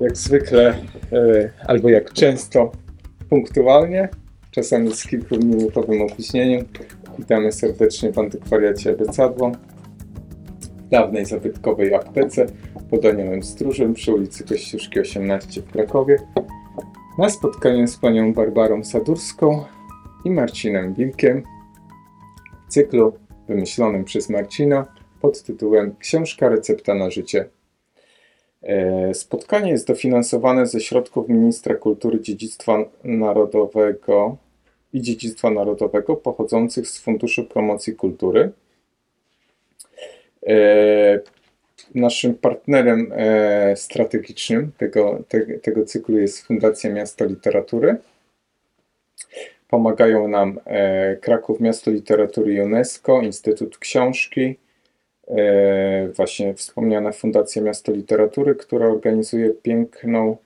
jak zwykle, e, albo jak często, punktualnie, czasami z kilkuminutowym opóźnieniem. Witamy serdecznie w antykwariacie Abecadło, w dawnej zabytkowej aptece pod Aniołem Stróżem przy ulicy Kościuszki 18 w Krakowie. Na spotkaniu z panią Barbarą Sadurską i Marcinem Wilkiem w cyklu wymyślonym przez Marcina pod tytułem Książka Recepta na życie. E, Spotkanie jest dofinansowane ze środków Ministra Kultury Dziedzictwa Narodowego i Dziedzictwa Narodowego pochodzących z Funduszu Promocji Kultury. E, Naszym partnerem e, strategicznym tego, te, tego cyklu jest Fundacja Miasto Literatury. Pomagają nam Kraków Miasto Literatury UNESCO, Instytut Książki, właśnie wspomniana Fundacja Miasto Literatury, która organizuje piękną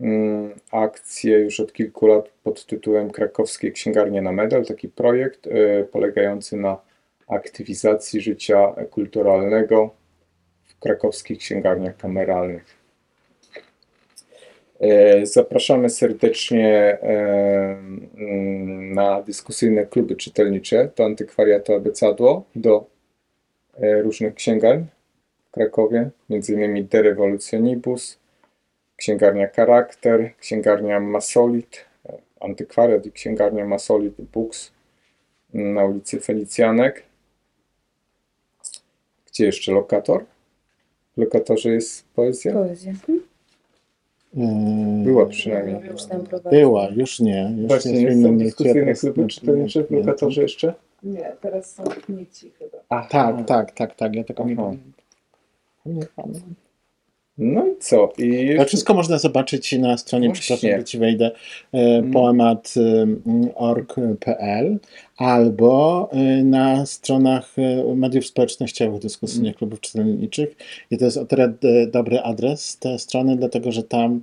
mm, akcję już od kilku lat pod tytułem Krakowskie Księgarnie na Medal. Taki projekt e, polegający na aktywizacji życia kulturalnego w krakowskich księgarniach kameralnych. E, Zapraszamy serdecznie e, mm, na dyskusyjne kluby czytelnicze do Antykwariatu Abecadło, do e, różnych księgarni w Krakowie, m.in. De Revolutionibus, księgarnia Charakter, księgarnia Masolit, e, Antykwariat i księgarnia Masolit Books na ulicy Felicjanek. Gdzie jeszcze lokator? W lokatorze jest poezja? Poezja. Yy, Była przynajmniej. Już tam prowadzę. Była, już nie. Już Właśnie, jest w nie mieście, dyskusyjne teraz kluby nie- w lokatorze jeszcze? Nie, teraz są knici chyba. Aha. Tak, tak, tak, tak. Ja tego nie Aha. pamiętam. Nie pamiętam. No i co? I To wszystko można zobaczyć na stronie, Właśnie. przepraszam, że ci wejdę, e, Mm. poemat.org.pl albo e, na stronach e, mediów społecznościowych dyskusyjnych klubów czytelniczych. I to jest o tyle e, dobry adres te strony, dlatego że tam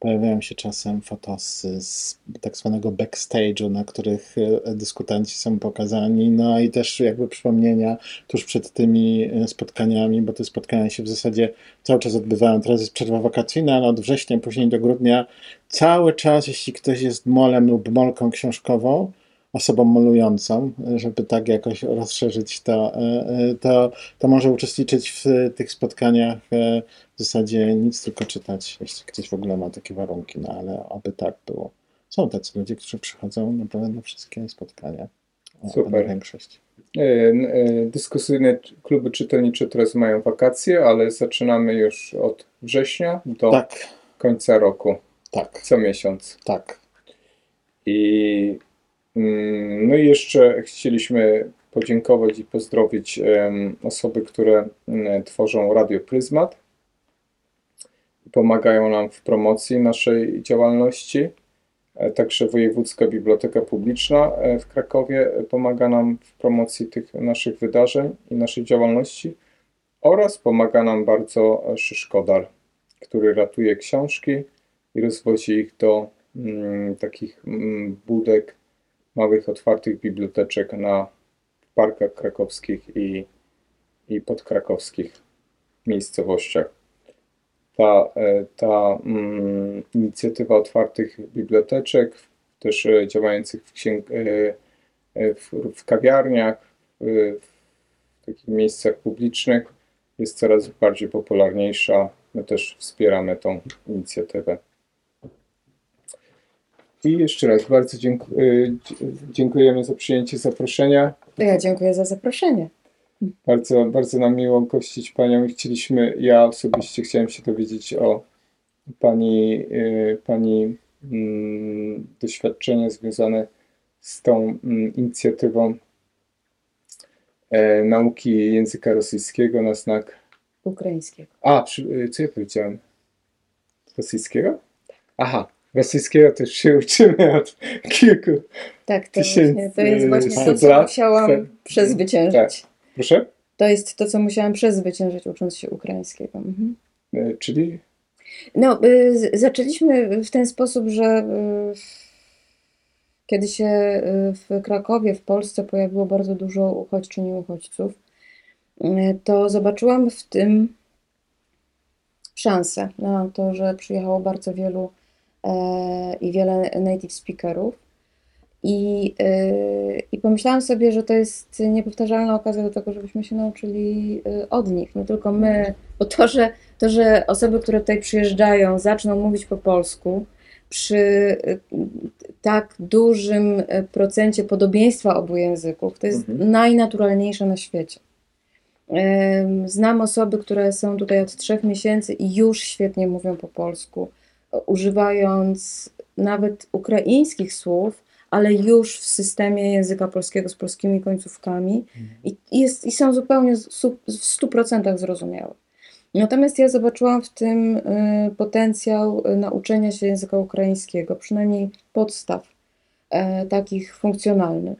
pojawiają się czasem fotosy z tak zwanego backstage'u, na których e, dyskutanci są pokazani, no i też jakby przypomnienia tuż przed tymi e, spotkaniami, bo te spotkania się w zasadzie cały czas odbywają. Teraz jest przerwa wakacyjna, ale od września później do grudnia cały czas, jeśli ktoś jest molem lub molką książkową, osobą molującą, żeby tak jakoś rozszerzyć to, e, e, to, to może uczestniczyć w tych spotkaniach. e, W zasadzie nic, tylko czytać, jeśli ktoś w ogóle ma takie warunki, no ale aby tak było. Są tacy ludzie, którzy przychodzą naprawdę na wszystkie spotkania. Super. Większość. dyskusyjne kluby czytelnicze teraz mają wakacje, ale zaczynamy już od września do Tak, końca roku, tak, co miesiąc. tak. I no i jeszcze chcieliśmy podziękować i pozdrowić osoby, które mm, tworzą Radio Pryzmat. Pomagają nam w promocji naszej działalności. E, Także Wojewódzka Biblioteka Publiczna e, w Krakowie pomaga nam w promocji tych naszych wydarzeń i naszej działalności. Oraz pomaga nam bardzo Szyszkodar, który ratuje książki i rozwozi ich do mm, takich mm, budek, małych, otwartych biblioteczek na parkach krakowskich i, i podkrakowskich miejscowościach. Ta, e, ta mm, inicjatywa otwartych biblioteczek, też e, działających w, księg, e, w, w kawiarniach, w, w takich miejscach publicznych, jest coraz bardziej popularniejsza. My też wspieramy tą inicjatywę. I jeszcze raz bardzo y, dziękujemy za przyjęcie zaproszenia. Ja dziękuję za zaproszenie. Bardzo, bardzo nam miło gościć Panią i chcieliśmy, ja osobiście chciałem się dowiedzieć o Pani, y, pani mm, doświadczenia związane z tą mm, inicjatywą e, nauki języka rosyjskiego na znak. Ukraińskiego. A, przy, y, co ja powiedziałem? Rosyjskiego? Aha, rosyjskiego też się uczymy od kilku. Tak, to, Tysięcy, właśnie, to jest właśnie to, co lat, musiałam set- przezwyciężyć. Tak. Proszę? To jest to, co musiałam przezwyciężyć, ucząc się ukraińskiego. Mhm. E, Czyli No, y, zaczęliśmy w ten sposób, że y, kiedy się y, w Krakowie, w Polsce pojawiło bardzo dużo uchodźczyń i uchodźców, y, to zobaczyłam w tym szansę na to, że przyjechało bardzo wielu i wiele native speakerów. I, e, I pomyślałam sobie, że to jest niepowtarzalna okazja do tego, żebyśmy się nauczyli e, od nich. Nie tylko my, bo to, że, to, że osoby, które tutaj przyjeżdżają, zaczną mówić po polsku przy e, tak dużym procencie podobieństwa obu języków, to jest Mhm. najnaturalniejsze na świecie. Znam osoby, które są tutaj od trzech miesięcy i już świetnie mówią po polsku, używając nawet ukraińskich słów, ale już w systemie języka polskiego z polskimi końcówkami i, i jest, i są zupełnie w 100% zrozumiałe. Natomiast ja zobaczyłam w tym y, potencjał y, nauczenia się języka ukraińskiego, przynajmniej podstaw e, takich funkcjonalnych.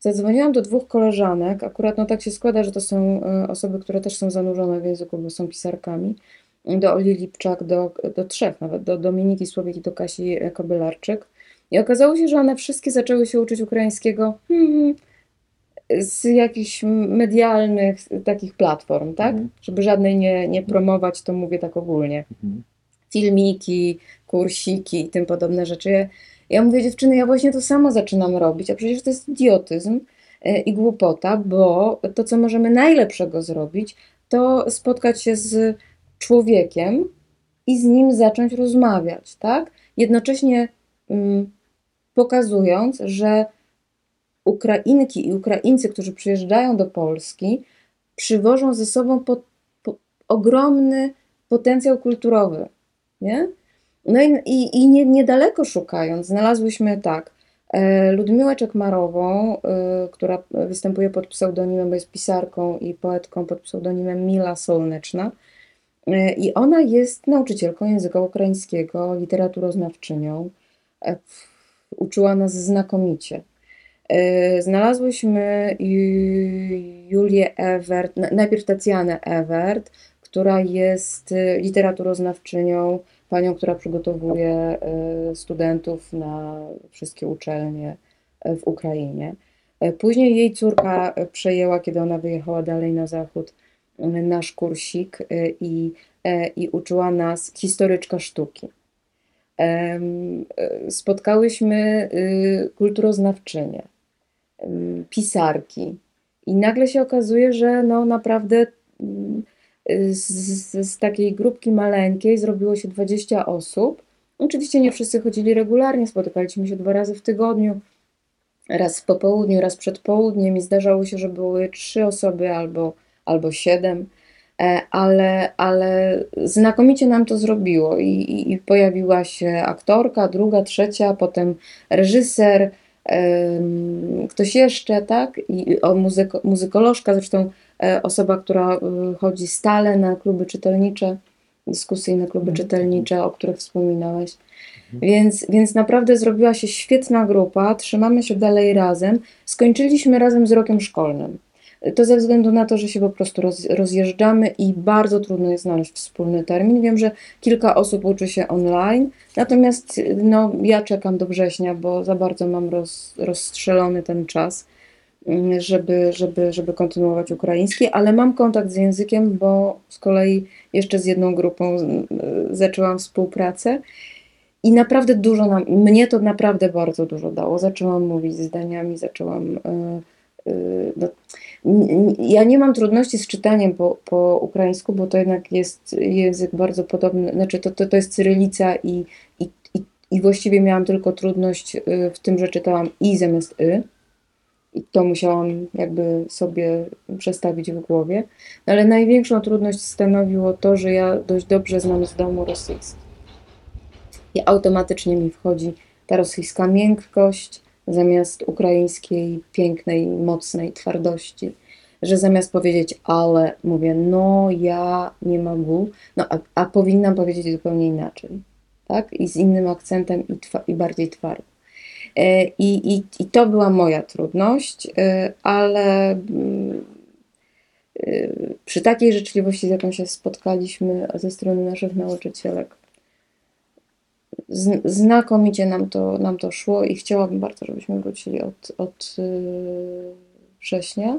Zadzwoniłam do dwóch koleżanek, akurat no tak się składa, że to są e, osoby, które też są zanurzone w języku, bo są pisarkami, do Oli Lipczak, do, do trzech nawet, do Dominiki Słowik i do Kasi Kobylarczyk. I okazało się, że one wszystkie zaczęły się uczyć ukraińskiego hmm, z jakichś medialnych takich platform, tak? Mhm. Żeby żadnej nie, nie promować, to mówię tak ogólnie Mhm. filmiki, kursiki i tym podobne rzeczy. Ja, ja mówię, dziewczyny, ja właśnie to samo zaczynam robić, a przecież to jest idiotyzm e, i głupota, bo to, co możemy najlepszego zrobić, to spotkać się z człowiekiem i z nim zacząć rozmawiać, tak? Jednocześnie mm, pokazując, że Ukrainki i Ukraińcy, którzy przyjeżdżają do Polski, przywożą ze sobą po, po, ogromny potencjał kulturowy, nie? No i, i, i nie, niedaleko szukając, znalazłyśmy tak, e, Ludmiłę Czekmarową, e, która występuje pod pseudonimem, bo jest pisarką i poetką pod pseudonimem Mila Solneczna. E, I ona jest nauczycielką języka ukraińskiego, literaturoznawczynią. E, Uczyła nas znakomicie. E, Znalazłyśmy Ju- Julię Ewert, na- najpierw Tacjanę Ewert, która jest literaturoznawczynią, panią, która przygotowuje studentów na wszystkie uczelnie w Ukrainie. Później jej córka przejęła, kiedy ona wyjechała dalej na zachód, nasz kursik e, i, e, i uczyła nas historyczka sztuki. Spotkałyśmy y, kulturoznawczynie, em, pisarki i nagle się okazuje, że no naprawdę y, z, z, z takiej grupki maleńkiej zrobiło się 20 osób. Oczywiście nie wszyscy chodzili regularnie, spotykaliśmy się dwa razy w tygodniu, raz po południu, raz przed południem i zdarzało się, że były trzy osoby albo, albo siedem, e, ale, ale znakomicie nam to zrobiło I, i, pojawiła się aktorka, druga, trzecia, potem reżyser, ktoś jeszcze, tak? I o muzyko, muzykolożka, zresztą e, osoba, która y, chodzi stale na kluby czytelnicze, dyskusyjne kluby Mhm. czytelnicze, o których wspominałeś. Więc, więc naprawdę zrobiła się świetna grupa, trzymamy się dalej razem. Skończyliśmy razem z rokiem szkolnym. To ze względu na to, że się po prostu roz, rozjeżdżamy i bardzo trudno jest znaleźć wspólny termin. Wiem, że kilka osób uczy się online, natomiast no, ja czekam do września, bo za bardzo mam roz, rozstrzelony ten czas, mm, żeby, żeby, żeby kontynuować ukraiński, ale mam kontakt z językiem, bo z kolei jeszcze z jedną grupą mm, zaczęłam współpracę. I naprawdę dużo nam, mnie to naprawdę bardzo dużo dało. Zaczęłam mówić zdaniami, zaczęłam. y, y, no, n- n- ja nie mam trudności z czytaniem po, po ukraińsku, bo to jednak jest język bardzo podobny, znaczy to, to, to jest cyrylica i, i, i, i właściwie miałam tylko trudność y, w tym, że czytałam i zamiast y. I to musiałam jakby sobie przestawić w głowie. No, ale największą trudność stanowiło to, że ja dość dobrze znam z domu rosyjski i automatycznie mi wchodzi ta rosyjska miękkość zamiast ukraińskiej pięknej, mocnej twardości. Że zamiast powiedzieć ale, mówię no, ja nie mogę, no a, a powinnam powiedzieć zupełnie inaczej, tak? I z innym akcentem i, i bardziej twardym. E, I, i, I to była moja trudność, e, ale mm, e, przy takiej życzliwości, z jaką się spotkaliśmy ze strony naszych nauczycielek, znakomicie nam to, nam to szło i chciałabym bardzo, żebyśmy wrócili od, od yy, września.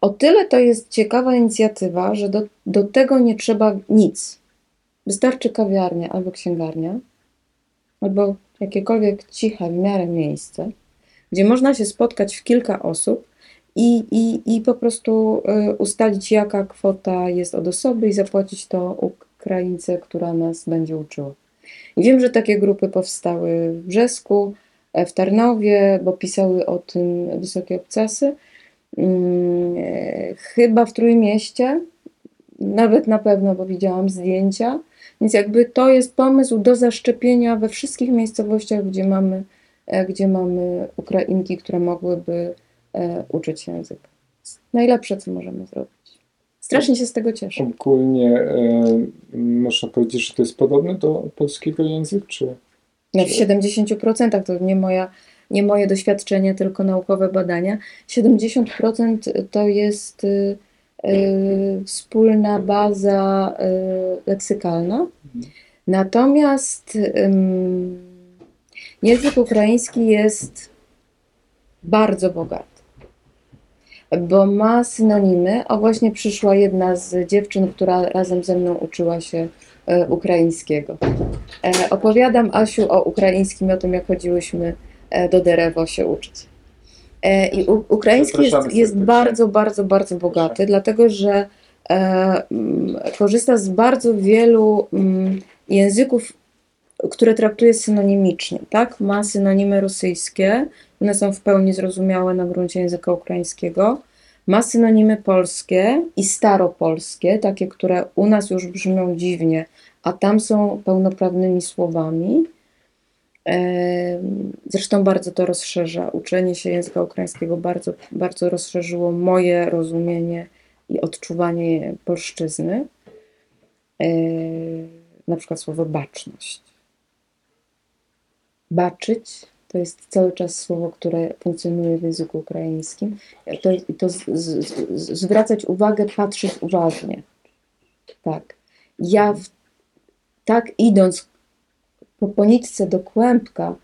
O tyle to jest ciekawa inicjatywa, że do, do tego nie trzeba nic. Wystarczy kawiarnia albo księgarnia, albo jakiekolwiek ciche w miarę miejsce, gdzie można się spotkać w kilka osób i, i, i po prostu y, ustalić, jaka kwota jest od osoby i zapłacić to Ukraińce, która nas będzie uczyła. I wiem, że takie grupy powstały w Brzesku, e, w Tarnowie, bo pisały o tym wysokie obcasy. Mm, e, Chyba w Trójmieście, nawet na pewno, bo widziałam zdjęcia. Więc jakby to jest pomysł do zaszczepienia we wszystkich miejscowościach, gdzie mamy, e, gdzie mamy Ukrainki, które mogłyby uczyć się języka. Najlepsze, co możemy zrobić. Strasznie się z tego cieszę. Ogólnie e, można powiedzieć, że to jest podobne do polskiego języka, czy No w 70% to nie, moja, nie moje doświadczenie, tylko naukowe badania. 70% to jest y, y, wspólna baza y, leksykalna. Natomiast język ukraiński jest bardzo bogaty, bo ma synonimy. O, właśnie przyszła jedna z dziewczyn, która razem ze mną uczyła się e, ukraińskiego. E, opowiadam Asiu o ukraińskim, o tym jak chodziłyśmy e, do Derewo się uczyć. I ukraiński jest, jest bardzo, bardzo, bardzo bogaty, dlatego że korzysta z bardzo wielu języków, które traktuje synonimicznie. Tak? Ma synonimy rosyjskie, one są w pełni zrozumiałe na gruncie języka ukraińskiego. Ma synonimy polskie i staropolskie, takie, które u nas już brzmią dziwnie, a tam są pełnoprawnymi słowami. Zresztą bardzo to rozszerza. Uczenie się języka ukraińskiego bardzo, bardzo rozszerzyło moje rozumienie i odczuwanie polszczyzny. Na przykład słowo baczność. Baczyć to jest cały czas słowo, które funkcjonuje w języku ukraińskim. To, to z, z, z, zwracać uwagę, patrzeć uważnie. Tak. Ja w, tak idąc po, po nitce do kłębka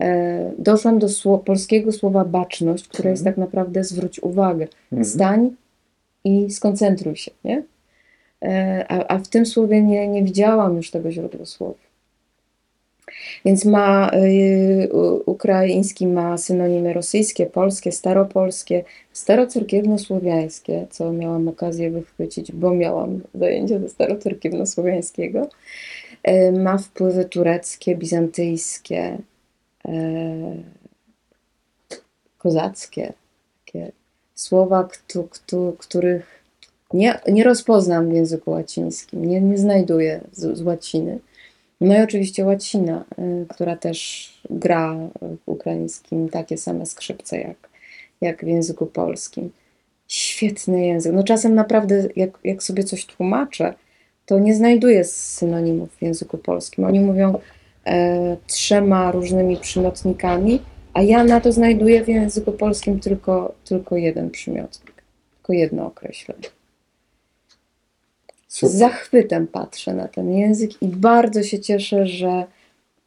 e, doszłam do sło, polskiego słowa baczność, które jest tak naprawdę zwróć uwagę. Mhm. Stań i skoncentruj się, nie? E, A, a w tym słowie nie, nie widziałam już tego źródła słów. Więc ma y, ukraiński ma synonimy rosyjskie, polskie, staropolskie, starocyrkiewno-słowiańskie, co miałam okazję wychwycić, bo miałam zajęcia ze starocyrkiewno-słowiańskiego. E, Ma wpływy tureckie, bizantyjskie, e, kozackie, takie słowa, któ, któ, których nie, nie rozpoznam w języku łacińskim, nie, nie znajduję z, z łaciny. No i oczywiście łacina, y, która też gra w ukraińskim takie same skrzypce jak, jak w języku polskim. Świetny język. No czasem naprawdę, jak, jak sobie coś tłumaczę, to nie znajduję synonimów w języku polskim. Oni mówią e, trzema różnymi przymiotnikami, a ja na to znajduję w języku polskim tylko, tylko jeden przymiotnik, tylko jedno określenie. Z super. zachwytem patrzę na ten język i bardzo się cieszę, że,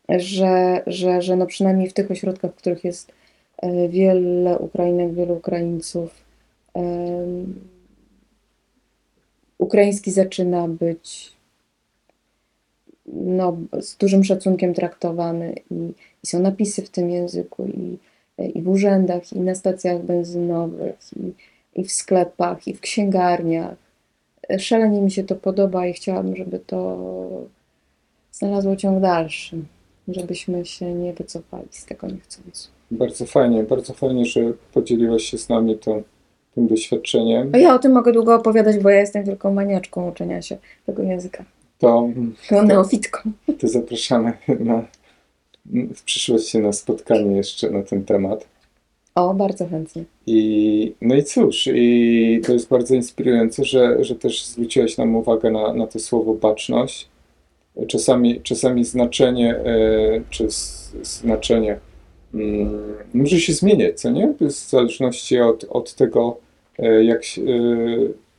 że, że, że no przynajmniej w tych ośrodkach, w których jest e, wiele Ukrainek, wielu Ukraińców, em, ukraiński zaczyna być no, z dużym szacunkiem traktowany i, i są napisy w tym języku i, i w urzędach, i na stacjach benzynowych, i, i w sklepach, i w księgarniach. Szalenie mi się to podoba i chciałabym, żeby to znalazło ciąg dalszy, żebyśmy się nie wycofali z tego niechcący. Bardzo fajnie, bardzo fajnie, że podzieliłaś się z nami to, tym doświadczeniem. A ja o tym mogę długo opowiadać, bo ja jestem wielką maniaczką uczenia się tego języka. To, Taką neofitką. to zapraszamy na, w przyszłości na spotkanie jeszcze na ten temat. O, bardzo chętnie. I, no i cóż, i to jest bardzo inspirujące, że, że też zwróciłaś nam uwagę na, na to słowo baczność. Czasami, czasami znaczenie, e, czy znaczenie mm, może się zmieniać, co nie? W zależności od, od tego, e, jak, e,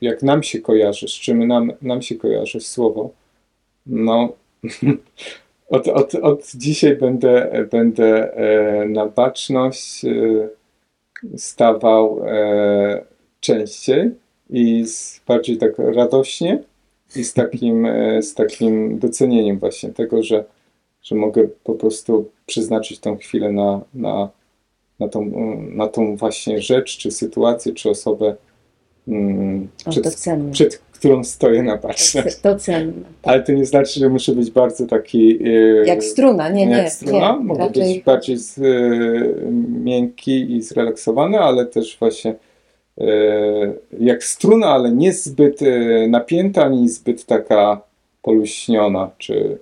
jak nam się kojarzy, z czym nam, nam się kojarzy słowo. No, od, od, od dzisiaj będę, będę na baczność. Stawał e, częściej i z, bardziej tak radośnie. i z takim, e, z takim docenieniem właśnie tego, że, że mogę po prostu przeznaczyć tą chwilę na, na, na, tą, na tą właśnie rzecz, czy sytuację, czy osobę, mm, przed, przed którą stoję na baczność. To cenne. Ale to nie znaczy, że muszę być bardzo taki. e, Jak struna, nie, nie. jak struna. nie. Mogę Raczej być bardziej z, e, miękki i zrelaksowany, ale też właśnie e, jak struna, ale nie zbyt napięta, ani zbyt taka poluśniona, czy,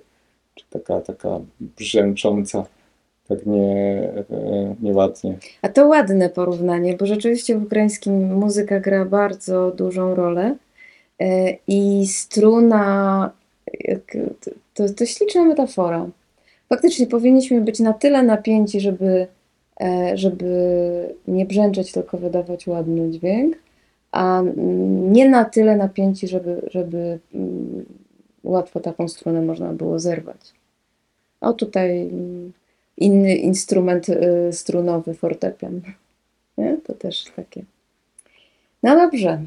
czy taka, taka brzęcząca. Tak nie, nieładnie. A to ładne porównanie, bo rzeczywiście w ukraińskim muzyka gra bardzo dużą rolę i struna to, to śliczna metafora. Faktycznie powinniśmy być na tyle napięci, żeby, e, żeby nie brzęczeć, tylko wydawać ładny dźwięk, a nie na tyle napięci, żeby, żeby mm, łatwo taką strunę można było zerwać. O tutaj inny instrument y, strunowy, fortepian. Nie? To też takie. No dobrze.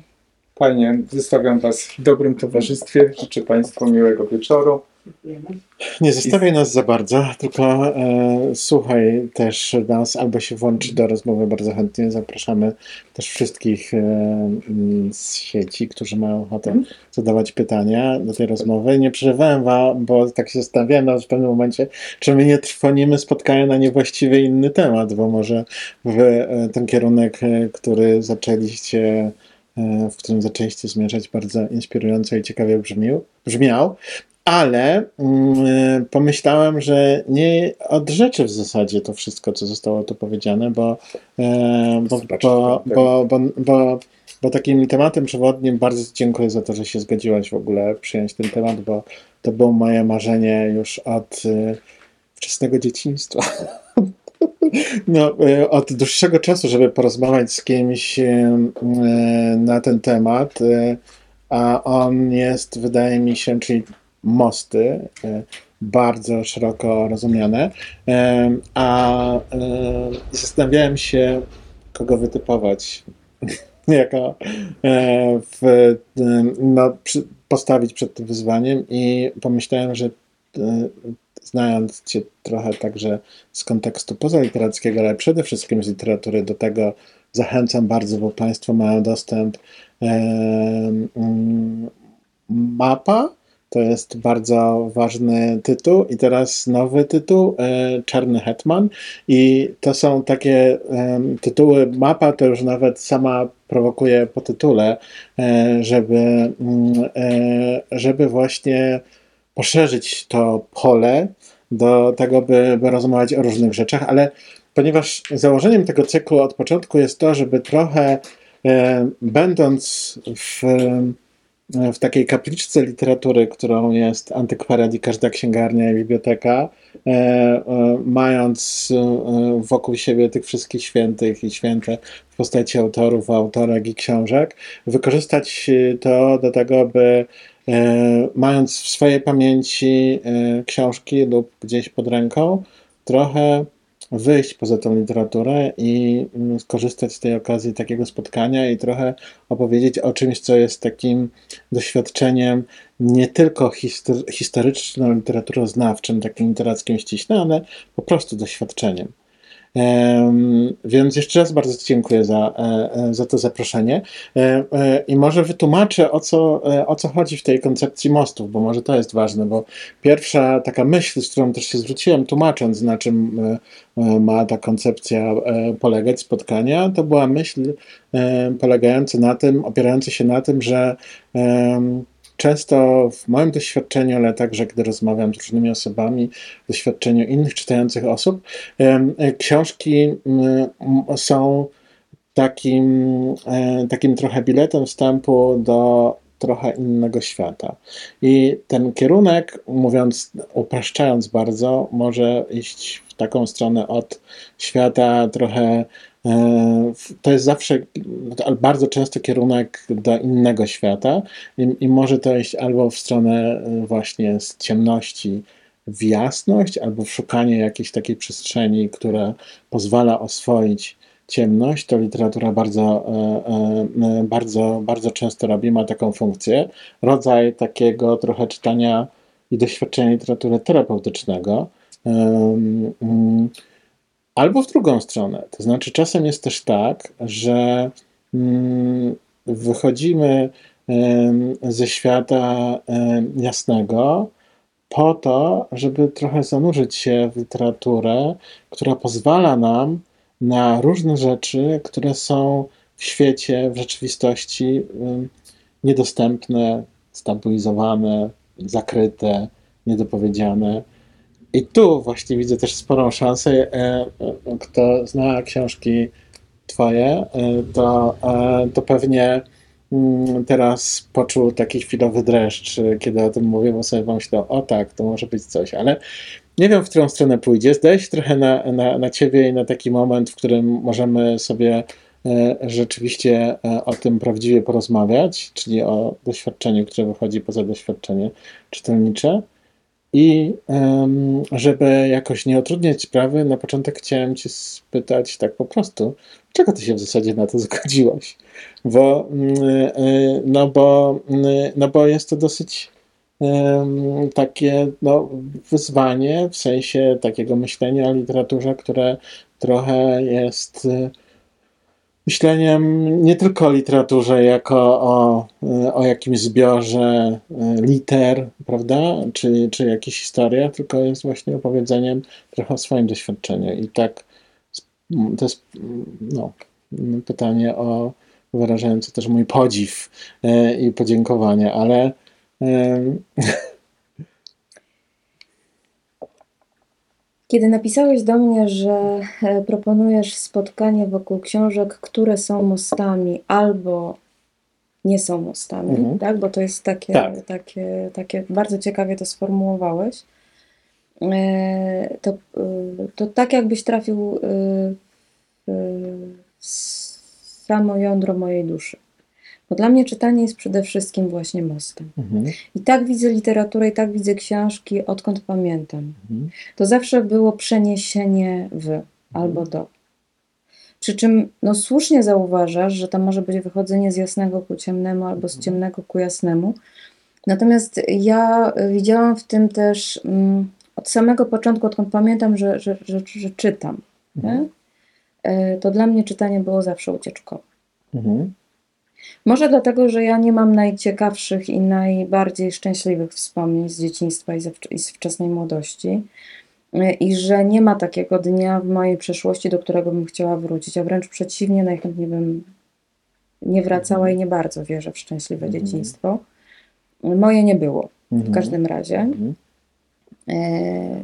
Fajnie, zostawiam Was w dobrym towarzystwie. Życzę Państwu miłego wieczoru. Nie zostawiaj nas za bardzo, tylko e, słuchaj też nas albo się włącz do rozmowy bardzo chętnie. Zapraszamy też wszystkich e, mm, z sieci, którzy mają ochotę Mhm. zadawać pytania do tej rozmowy. Nie przerywałem wam, bo tak się zastanawiałem w pewnym momencie, czy my nie trwonimy spotkania na niewłaściwy inny temat, bo może w e, ten kierunek, e, który zaczęliście, w którym zaczęliście zmierzać, bardzo inspirująco i ciekawie brzmił, brzmiał. Ale mm, pomyślałem, że nie od rzeczy w zasadzie to wszystko, co zostało tu powiedziane, bo, e, bo, bo, tak. bo, bo, bo, bo takim tematem przewodnim bardzo dziękuję za to, że się zgodziłaś w ogóle przyjąć ten temat, bo to było moje marzenie już od e, wczesnego dzieciństwa. No, e, od dłuższego czasu, żeby porozmawiać z kimś e, e, na ten temat, a on jest, wydaje mi się, czyli mosty, bardzo szeroko rozumiane, a zastanawiałem się, kogo wytypować. Jako w, no, postawić przed tym wyzwaniem i pomyślałem, że znając Cię trochę także z kontekstu pozaliterackiego, ale przede wszystkim z literatury, do tego zachęcam bardzo, bo Państwo mają dostęp. Mm, mapa to jest bardzo ważny tytuł i teraz nowy tytuł, e, Czarny Hetman i to są takie tytuły, mapa to już nawet sama prowokuje po tytule, e, żeby, mm, e, żeby właśnie poszerzyć to pole do tego, by, by rozmawiać o różnych rzeczach, ale ponieważ założeniem tego cyklu od początku jest to, żeby trochę e, będąc w, w takiej kapliczce literatury, którą jest antykwariat i każda księgarnia i biblioteka, e, e, mając e, wokół siebie tych wszystkich świętych i święte w postaci autorów, autorek i książek, wykorzystać e, to do tego, by e, mając w swojej pamięci e, książki lub gdzieś pod ręką, trochę wyjść poza tą literaturę i mm, skorzystać z tej okazji takiego spotkania i trochę opowiedzieć o czymś, co jest takim doświadczeniem nie tylko histor- historyczno-literaturoznawczym, takim literackim ściśle, ale po prostu doświadczeniem. Więc jeszcze raz bardzo dziękuję za, e, e, za to zaproszenie. E, I może wytłumaczę, o co, o co chodzi w tej koncepcji mostów, bo może to jest ważne, bo pierwsza taka myśl, z którą też się zwróciłem, tłumacząc, na czym ma ta koncepcja polegać, spotkania, to była myśl polegająca na tym, opierająca się na tym, że często w moim doświadczeniu, ale także gdy rozmawiam z różnymi osobami, w doświadczeniu innych czytających osób, e, książki m, m, są takim, e, takim trochę biletem wstępu do trochę innego świata. I ten kierunek, mówiąc, upraszczając bardzo, może iść w taką stronę od świata trochę. E, To jest zawsze, bardzo często kierunek do innego świata, i, i może to iść albo w stronę e, właśnie z ciemności w jasność, albo w szukanie jakiejś takiej przestrzeni, która pozwala oswoić ciemność, to literatura bardzo, e, bardzo, bardzo często robi, ma taką funkcję. Rodzaj takiego trochę czytania i doświadczenia literatury terapeutycznego. Albo w drugą stronę. To znaczy, czasem jest też tak, że mm, wychodzimy ze świata jasnego po to, żeby trochę zanurzyć się w literaturę, która pozwala nam na różne rzeczy, które są w świecie, w rzeczywistości niedostępne, stabilizowane, zakryte, niedopowiedziane. I tu właśnie widzę też sporą szansę. e, e, Kto zna książki Twoje, e, to, e, to pewnie mm, teraz poczuł taki chwilowy dreszcz, e, kiedy o tym mówię, bo sobie pomyślał, o tak, to może być coś, ale nie wiem, w którą stronę pójdzie. Zdaje się trochę na, na, na Ciebie i na taki moment, w którym możemy sobie e, rzeczywiście e, o tym prawdziwie porozmawiać, czyli o doświadczeniu, które wychodzi poza doświadczenie czytelnicze. I żeby jakoś nie utrudniać sprawy, na początek chciałem Cię spytać tak po prostu, czego Ty się w zasadzie na to zgodziłaś? Bo, mm, y, no bo, mm, no bo jest to dosyć takie no, wyzwanie w sensie takiego myślenia o literaturze, które trochę jest myśleniem nie tylko o literaturze jako o, o jakimś zbiorze y, liter, prawda, czy, czy jakichś historiach, tylko jest właśnie opowiedzeniem trochę o swoim doświadczeniu. I tak to jest no, pytanie o wyrażające też mój podziw y, i podziękowanie, ale Kiedy napisałeś do mnie, że e, proponujesz spotkanie wokół książek, które są mostami albo nie są mostami, Mhm. tak? Bo to jest takie, Tak. takie, takie bardzo ciekawie to sformułowałeś. E, To, y, to tak jakbyś trafił w samo jądro mojej duszy. Bo dla mnie czytanie jest przede wszystkim właśnie mostem. mhm, I tak widzę literaturę, i tak widzę książki, odkąd pamiętam mhm, to zawsze było przeniesienie w albo do. Przy czym no, słusznie zauważasz, że to może być wychodzenie z jasnego ku ciemnemu albo z ciemnego ku jasnemu. Natomiast ja y, widziałam w tym też mm, od samego początku, odkąd pamiętam, że, że, że, że czytam. Mhm. Y, To dla mnie czytanie było zawsze ucieczkowe. mhm, Może dlatego, że ja nie mam najciekawszych i najbardziej szczęśliwych wspomnień z dzieciństwa i i z wczesnej młodości. Y, I że nie ma takiego dnia w mojej przeszłości, do którego bym chciała wrócić, a wręcz przeciwnie, najchętniej bym nie wracała i nie bardzo wierzę w szczęśliwe Mhm. dzieciństwo. Moje nie było w mhm, każdym razie. mhm, E,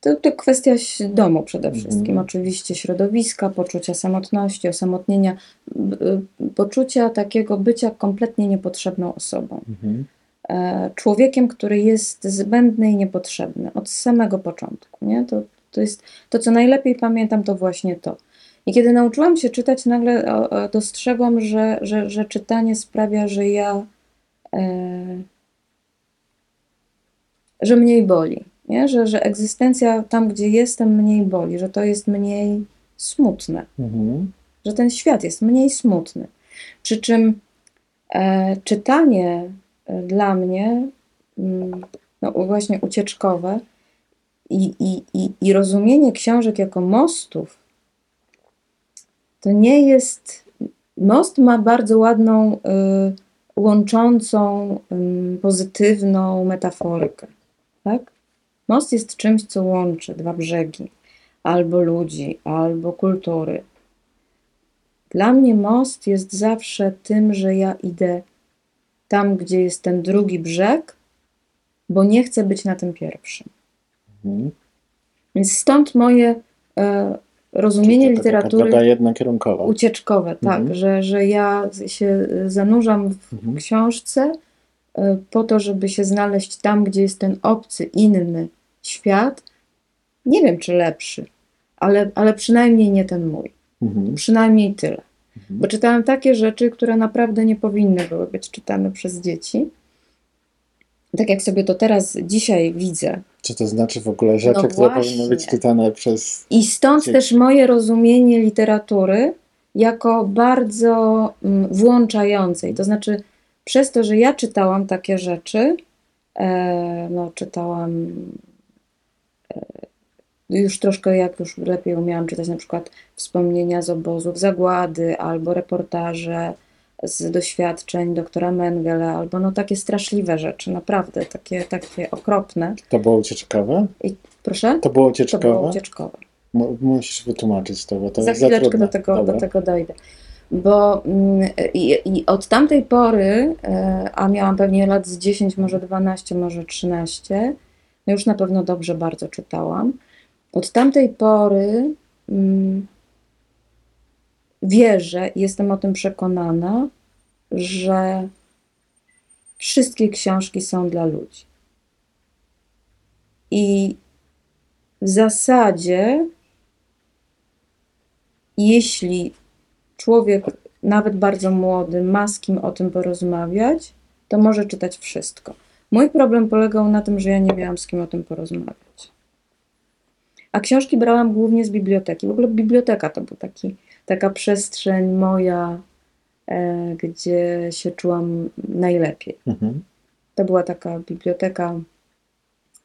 To, to kwestia domu przede Mhm. wszystkim. Oczywiście środowiska, poczucia samotności, osamotnienia, y, poczucia takiego bycia kompletnie niepotrzebną osobą. mhm, E, Człowiekiem, który jest zbędny i niepotrzebny od samego początku. Nie? To, to jest to, co najlepiej pamiętam, to właśnie to. I kiedy nauczyłam się czytać, nagle dostrzegłam, że, że, że czytanie sprawia, że ja e, że mniej boli, nie? Że, że egzystencja tam, gdzie jestem, mniej boli, że to jest mniej smutne, mhm, że ten świat jest mniej smutny. Przy czym e, czytanie e, dla mnie, mm, no właśnie ucieczkowe i, i, i, i rozumienie książek jako mostów, to nie jest. Most ma bardzo ładną, y, łączącą, ym, pozytywną metaforykę. Tak? Most jest czymś, co łączy dwa brzegi, albo ludzi, albo kultury. Dla mnie most jest zawsze tym, że ja idę tam, gdzie jest ten drugi brzeg, bo nie chcę być na tym pierwszym. mhm. Więc stąd moje e, rozumienie Czyli to taka literatury jednokierunkowa. ucieczkowe, tak, Mhm. że, że ja się zanurzam w Mhm. książce e, po to, żeby się znaleźć tam, gdzie jest ten obcy, inny świat. Nie wiem, czy lepszy, ale, ale przynajmniej nie ten mój. Mhm, Przynajmniej tyle. Mhm. Bo czytałam takie rzeczy, które naprawdę nie powinny były być czytane przez dzieci. Tak jak sobie to teraz dzisiaj widzę, Czy to znaczy w ogóle rzeczy, No które powinny być czytane przez... I stąd Dzieci. też moje rozumienie literatury jako bardzo mm, włączającej. To znaczy, przez to, że ja czytałam takie rzeczy, e, no czytałam już troszkę, jak już lepiej umiałam czytać na przykład wspomnienia z obozów zagłady, albo reportaże z doświadczeń doktora Mengele, albo no takie straszliwe rzeczy, naprawdę, takie, takie okropne. To było ucieczkowe? Proszę? To było To ucieczkowe? było ucieczkowe. Mu- Musisz wytłumaczyć to, bo to Za jest chwileczkę do tego, Dobra. do tego dojdę. Bo mm, i, i od tamtej pory, e, a miałam pewnie lat z 10, może 12, może 13, no już na pewno dobrze bardzo czytałam. Od tamtej pory mm, wierzę jestem o tym przekonana, że wszystkie książki są dla ludzi. I w zasadzie jeśli człowiek, nawet bardzo młody, ma z kim o tym porozmawiać, to może czytać wszystko. Mój problem polegał na tym, że ja nie miałam z kim o tym porozmawiać. A książki brałam głównie z biblioteki. W ogóle biblioteka to była taki, taka przestrzeń moja, e, gdzie się czułam najlepiej. Mhm. To była taka biblioteka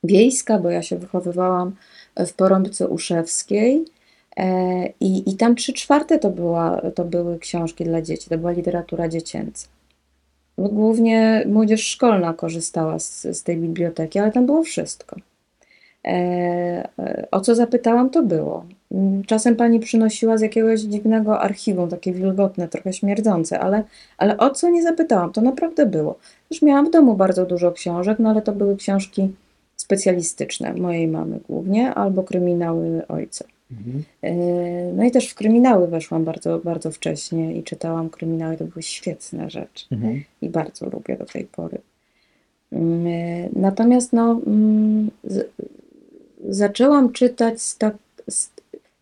wiejska, bo ja się wychowywałam w Porąbce Uszewskiej e, i, i tam trzy czwarte to, była, to były książki dla dzieci, to była literatura dziecięca. Bo Głównie młodzież szkolna korzystała z, z tej biblioteki, ale tam było wszystko. E, e, o co zapytałam, to było. Mm, Czasem pani przynosiła z jakiegoś dziwnego archiwum, takie wilgotne, trochę śmierdzące, ale, ale o co nie zapytałam, to naprawdę było. Już miałam w domu bardzo dużo książek, no ale to były książki specjalistyczne, mojej mamy głównie, albo kryminały ojca. Mhm. E, No i też w kryminały weszłam bardzo, bardzo wcześnie i czytałam kryminały, to były świetne rzeczy Mhm. i bardzo lubię do tej pory. Mm, e, Natomiast no, mm, z, zaczęłam czytać z tak, z,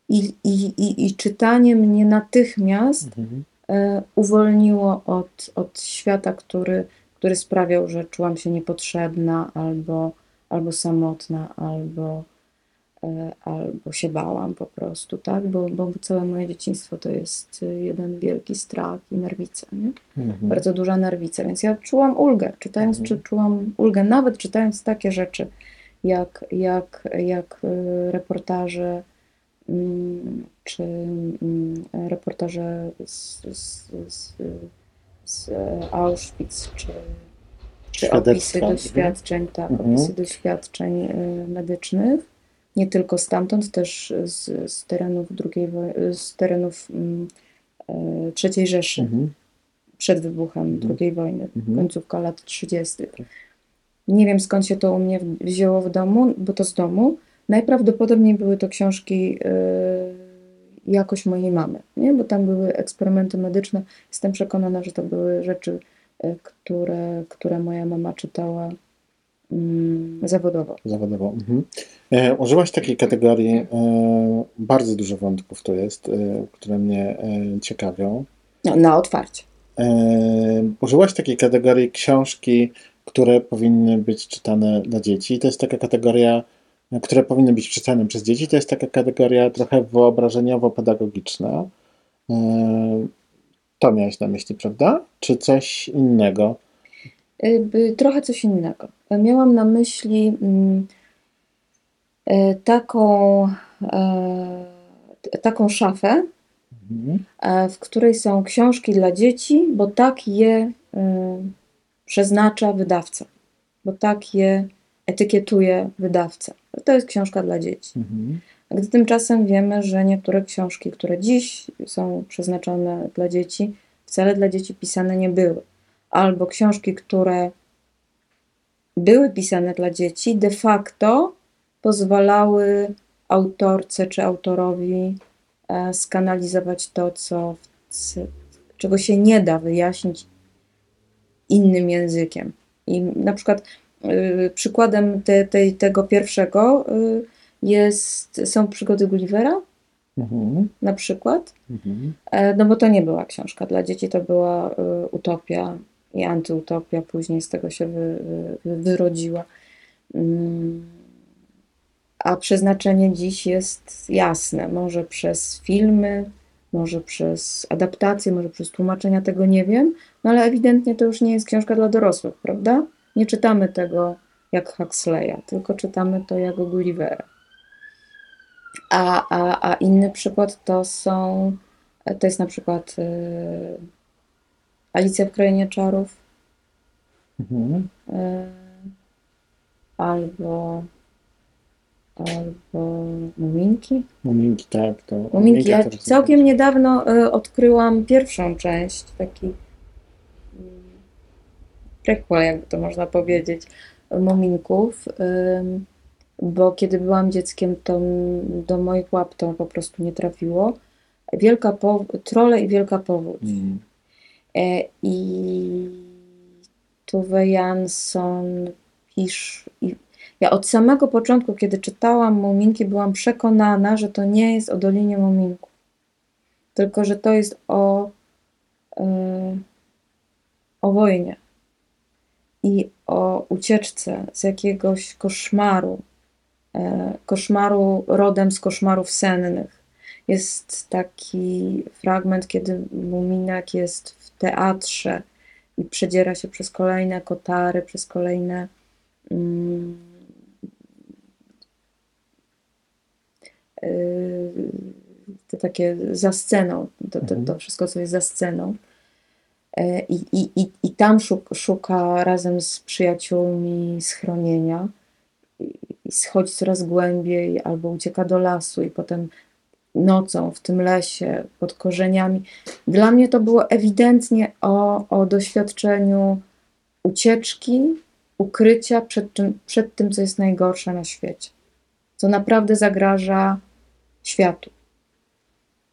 i, i, i, i czytanie mnie natychmiast Mhm. e, uwolniło od, od świata, który, który sprawiał, że czułam się niepotrzebna albo, albo samotna, albo, albo się bałam po prostu, tak? Bo, bo całe moje dzieciństwo to jest e, jeden wielki strach i nerwica, nie? Mhm. Bardzo duża nerwica, więc ja czułam ulgę, czytając, Mhm. czy czułam ulgę, nawet czytając takie rzeczy, jak, jak, jak e, reportaże, mm, czy mm, reportaże z, z, z, z Auschwitz, czy, czy opisy doświadczeń, tak, Mhm. opisy doświadczeń e, medycznych, nie tylko stamtąd, też z, z terenów drugiej, z terenów mm, e, III Rzeszy Mhm. przed wybuchem Mhm. II wojny, Mhm. końcówka lat 30. Nie wiem skąd się to u mnie wzięło w domu, bo to z domu. Najprawdopodobniej były to książki yy, jakoś mojej mamy, nie? bo tam były eksperymenty medyczne. Jestem przekonana, że to były rzeczy, yy, które, które moja mama czytała zawodowo. Zawodowo. Mhm. E, użyłaś takiej kategorii, e, bardzo dużo wątków to jest, e, które mnie e, ciekawią. No, na otwarcie. E, użyłaś takiej kategorii książki, które powinny być czytane dla dzieci. To jest taka kategoria, e, które powinny być czytane przez dzieci. To jest taka kategoria trochę wyobrażeniowo-pedagogiczna. To miałeś na myśli, prawda? Czy coś innego? Y, Trochę coś innego. Miałam na myśli mm, e, taką, e, taką szafę, Mhm. e, w której są książki dla dzieci, bo tak je e, przeznacza wydawca, bo tak je etykietuje wydawca. To jest książka dla dzieci. Mhm. Gdy tymczasem wiemy, że niektóre książki, które dziś są przeznaczone dla dzieci, wcale dla dzieci pisane nie były. Albo książki, które były pisane dla dzieci, de facto pozwalały autorce czy autorowi e, skanalizować to, co, czego się nie da wyjaśnić innym językiem. I na przykład y, przykładem te, tej, tego pierwszego y, jest, są przygody Gullivera, Mhm. na przykład. Mhm. E, No bo to nie była książka dla dzieci, to była y, utopia i antyutopia, później z tego się wy, wy, wyrodziła. Mm, a przeznaczenie dziś jest jasne. Może przez filmy, może przez adaptacje, może przez tłumaczenia, tego nie wiem, no ale ewidentnie to już nie jest książka dla dorosłych, prawda? Nie czytamy tego jak Huxleya, tylko czytamy to jak Gullivera. A, a, a inny przykład to są, to jest na przykład y, Alicja w Krainie Czarów, Mhm. y, albo, albo Muminki. Muminki, tak. To Muminki. Ja całkiem niedawno y, odkryłam pierwszą część, taki mm, prequel, jakby to można powiedzieć, Muminków, bo kiedy byłam dzieckiem, to do moich łap to po prostu nie trafiło. Wielka pow- Trole i Wielka Powódź. Mm. E, I Tove Jansson pisz. Ja od samego początku, kiedy czytałam Muminki, byłam przekonana, że to nie jest o Dolinie Muminków, tylko że to jest o, e, o wojnie i o ucieczce z jakiegoś koszmaru, e, koszmaru rodem z koszmarów sennych. Jest taki fragment, kiedy Muminek jest w teatrze i przedziera się przez kolejne kotary, przez kolejne mm, yy, te takie za sceną, to, to, to wszystko, co jest za sceną. E, I, i, i, i tam szuka, szuka razem z przyjaciółmi schronienia i schodzi coraz głębiej albo ucieka do lasu i potem nocą w tym lesie pod korzeniami. Dla mnie to było ewidentnie o, o doświadczeniu ucieczki, ukrycia przed, czym, przed tym, co jest najgorsze na świecie, co naprawdę zagraża światu.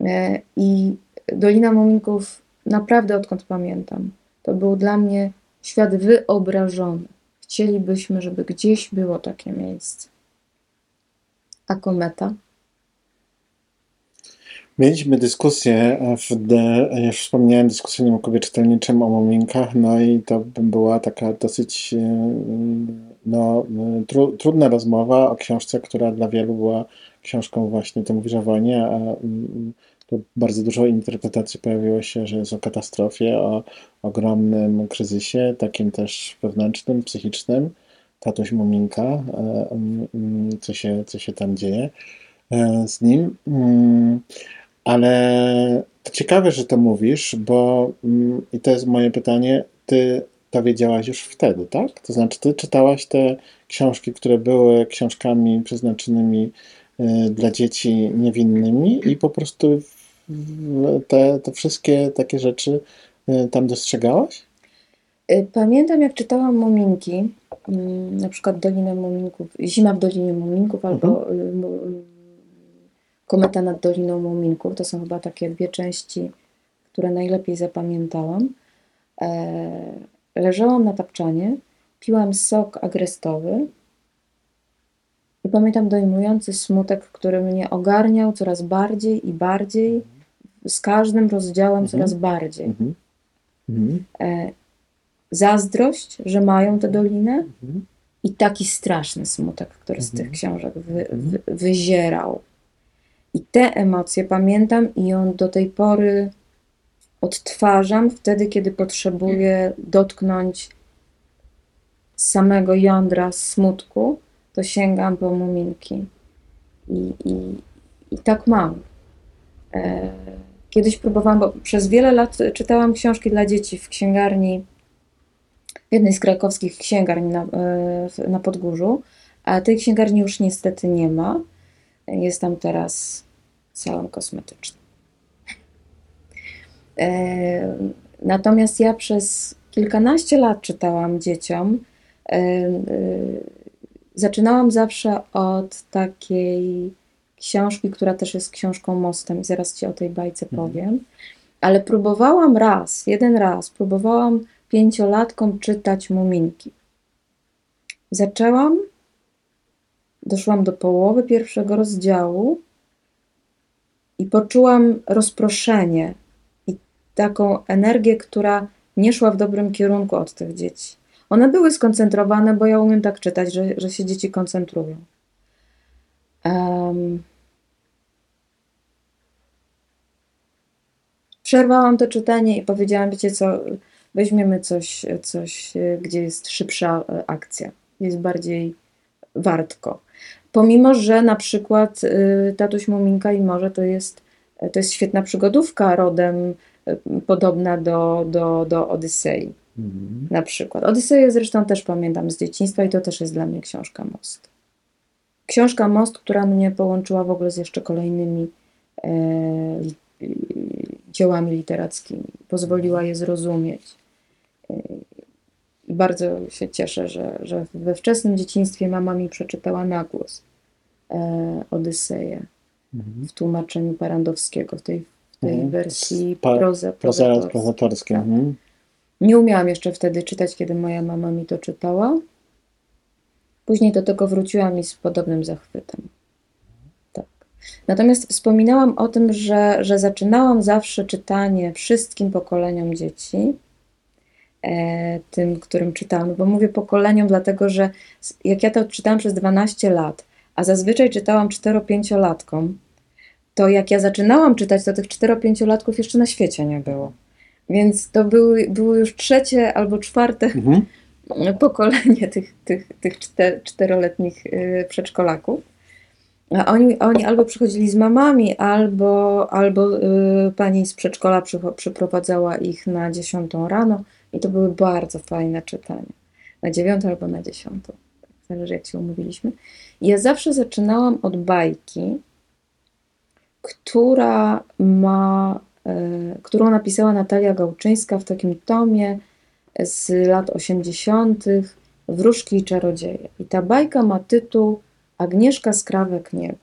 E, I Dolina Muminków, naprawdę odkąd pamiętam, to był dla mnie świat wyobrażony. Chcielibyśmy, żeby gdzieś było takie miejsce. A kometa? Mieliśmy dyskusję, w, de, już wspomniałem, dyskusyjnym klubie czytelniczym o muminkach, no i to była taka dosyć e, no, tru, trudna rozmowa o książce, która dla wielu była książką właśnie, ty mówisz o wojnie, a mm, tu bardzo dużo interpretacji pojawiło się, że jest o katastrofie, o ogromnym kryzysie, takim też wewnętrznym, psychicznym. Tatuś Muminka, e, mm, co się, co się tam dzieje e, z nim. Ale to ciekawe, że to mówisz, bo mm, i to jest moje pytanie, ty to wiedziałaś już wtedy, tak? To znaczy, ty czytałaś te książki, które były książkami przeznaczonymi y, dla dzieci niewinnymi i po prostu te, te wszystkie takie rzeczy y, tam dostrzegałaś? Y, Pamiętam, jak czytałam Muminki, mm, na przykład Dolinę Muminków, Zima w Dolinie Muminków albo y, Kometa nad Doliną Muminków. To są chyba takie dwie części, które najlepiej zapamiętałam. E, Leżałam na tapczanie, piłam sok agrestowy i pamiętam dojmujący smutek, który mnie ogarniał coraz bardziej i bardziej, z każdym rozdziałem coraz bardziej Mhm. Mhm. e, zazdrość, że mają tę dolinę Mhm. i taki straszny smutek, który z tych Mhm. książek wy, wy, wyzierał. I te emocje pamiętam i ją do tej pory odtwarzam wtedy, kiedy potrzebuję dotknąć samego jądra smutku, to sięgam po muminki. I, i, i tak mam. E, Kiedyś próbowałam, bo przez wiele lat czytałam książki dla dzieci w księgarni, w jednej z krakowskich księgarni na, e, na Podgórzu, a tej księgarni już niestety nie ma. Jest tam teraz salon kosmetyczny. E, Natomiast ja przez kilkanaście lat czytałam dzieciom. E, e, Zaczynałam zawsze od takiej książki, która też jest książką mostem, i zaraz Ci o tej bajce powiem. Ale próbowałam raz, jeden raz, próbowałam pięciolatkom czytać Muminki. Zaczęłam, doszłam do połowy pierwszego rozdziału i poczułam rozproszenie i taką energię, która nie szła w dobrym kierunku od tych dzieci. One były skoncentrowane, bo ja umiem tak czytać, że, że się dzieci koncentrują. Em, Przerwałam to czytanie i powiedziałam, wiecie co, weźmiemy coś, coś, gdzie jest szybsza e, akcja, jest bardziej wartko. Pomimo, że na przykład y, Tatuś Muminka i Morze to jest, to jest świetna przygodówka rodem y, podobna do, do, do Odysei Mhm. na przykład. Odyseję zresztą też pamiętam z dzieciństwa i to też jest dla mnie książka Most. Książka Most, która mnie połączyła w ogóle z jeszcze kolejnymi e, dziełami literackimi. Pozwoliła je zrozumieć. I bardzo się cieszę, że, że we wczesnym dzieciństwie mama mi przeczytała na głos e, Odyseję Mhm. w tłumaczeniu Parandowskiego, w tej, w tej Mhm. wersji Pa- proza, Proza prozatorskiej. prozatorskie. Mhm. Nie umiałam jeszcze wtedy czytać, kiedy moja mama mi to czytała. Później do tego wróciłam i z podobnym zachwytem. Tak. Natomiast wspominałam o tym, że, że zaczynałam zawsze czytanie wszystkim pokoleniom dzieci, tym, którym czytałam. Bo mówię pokoleniom, dlatego że jak ja to czytałam przez 12 lat, a zazwyczaj czytałam 4-5-latkom, to jak ja zaczynałam czytać, to tych 4-5-latków jeszcze na świecie nie było. Więc to były, było już trzecie albo czwarte Mhm. pokolenie tych, tych, tych czter, czteroletnich y, przedszkolaków. A oni, oni albo przychodzili z mamami, albo, albo y, pani z przedszkola przycho- przyprowadzała ich na dziesiątą rano i to były bardzo fajne czytania. Na dziewiątą albo na dziesiątą. Tak, zależy jak się umówiliśmy. Ja zawsze zaczynałam od bajki, która ma, y, którą napisała Natalia Gałczyńska w takim tomie z lat 80. Wróżki i czarodzieje. I ta bajka ma tytuł Agnieszka Skrawek Nieba.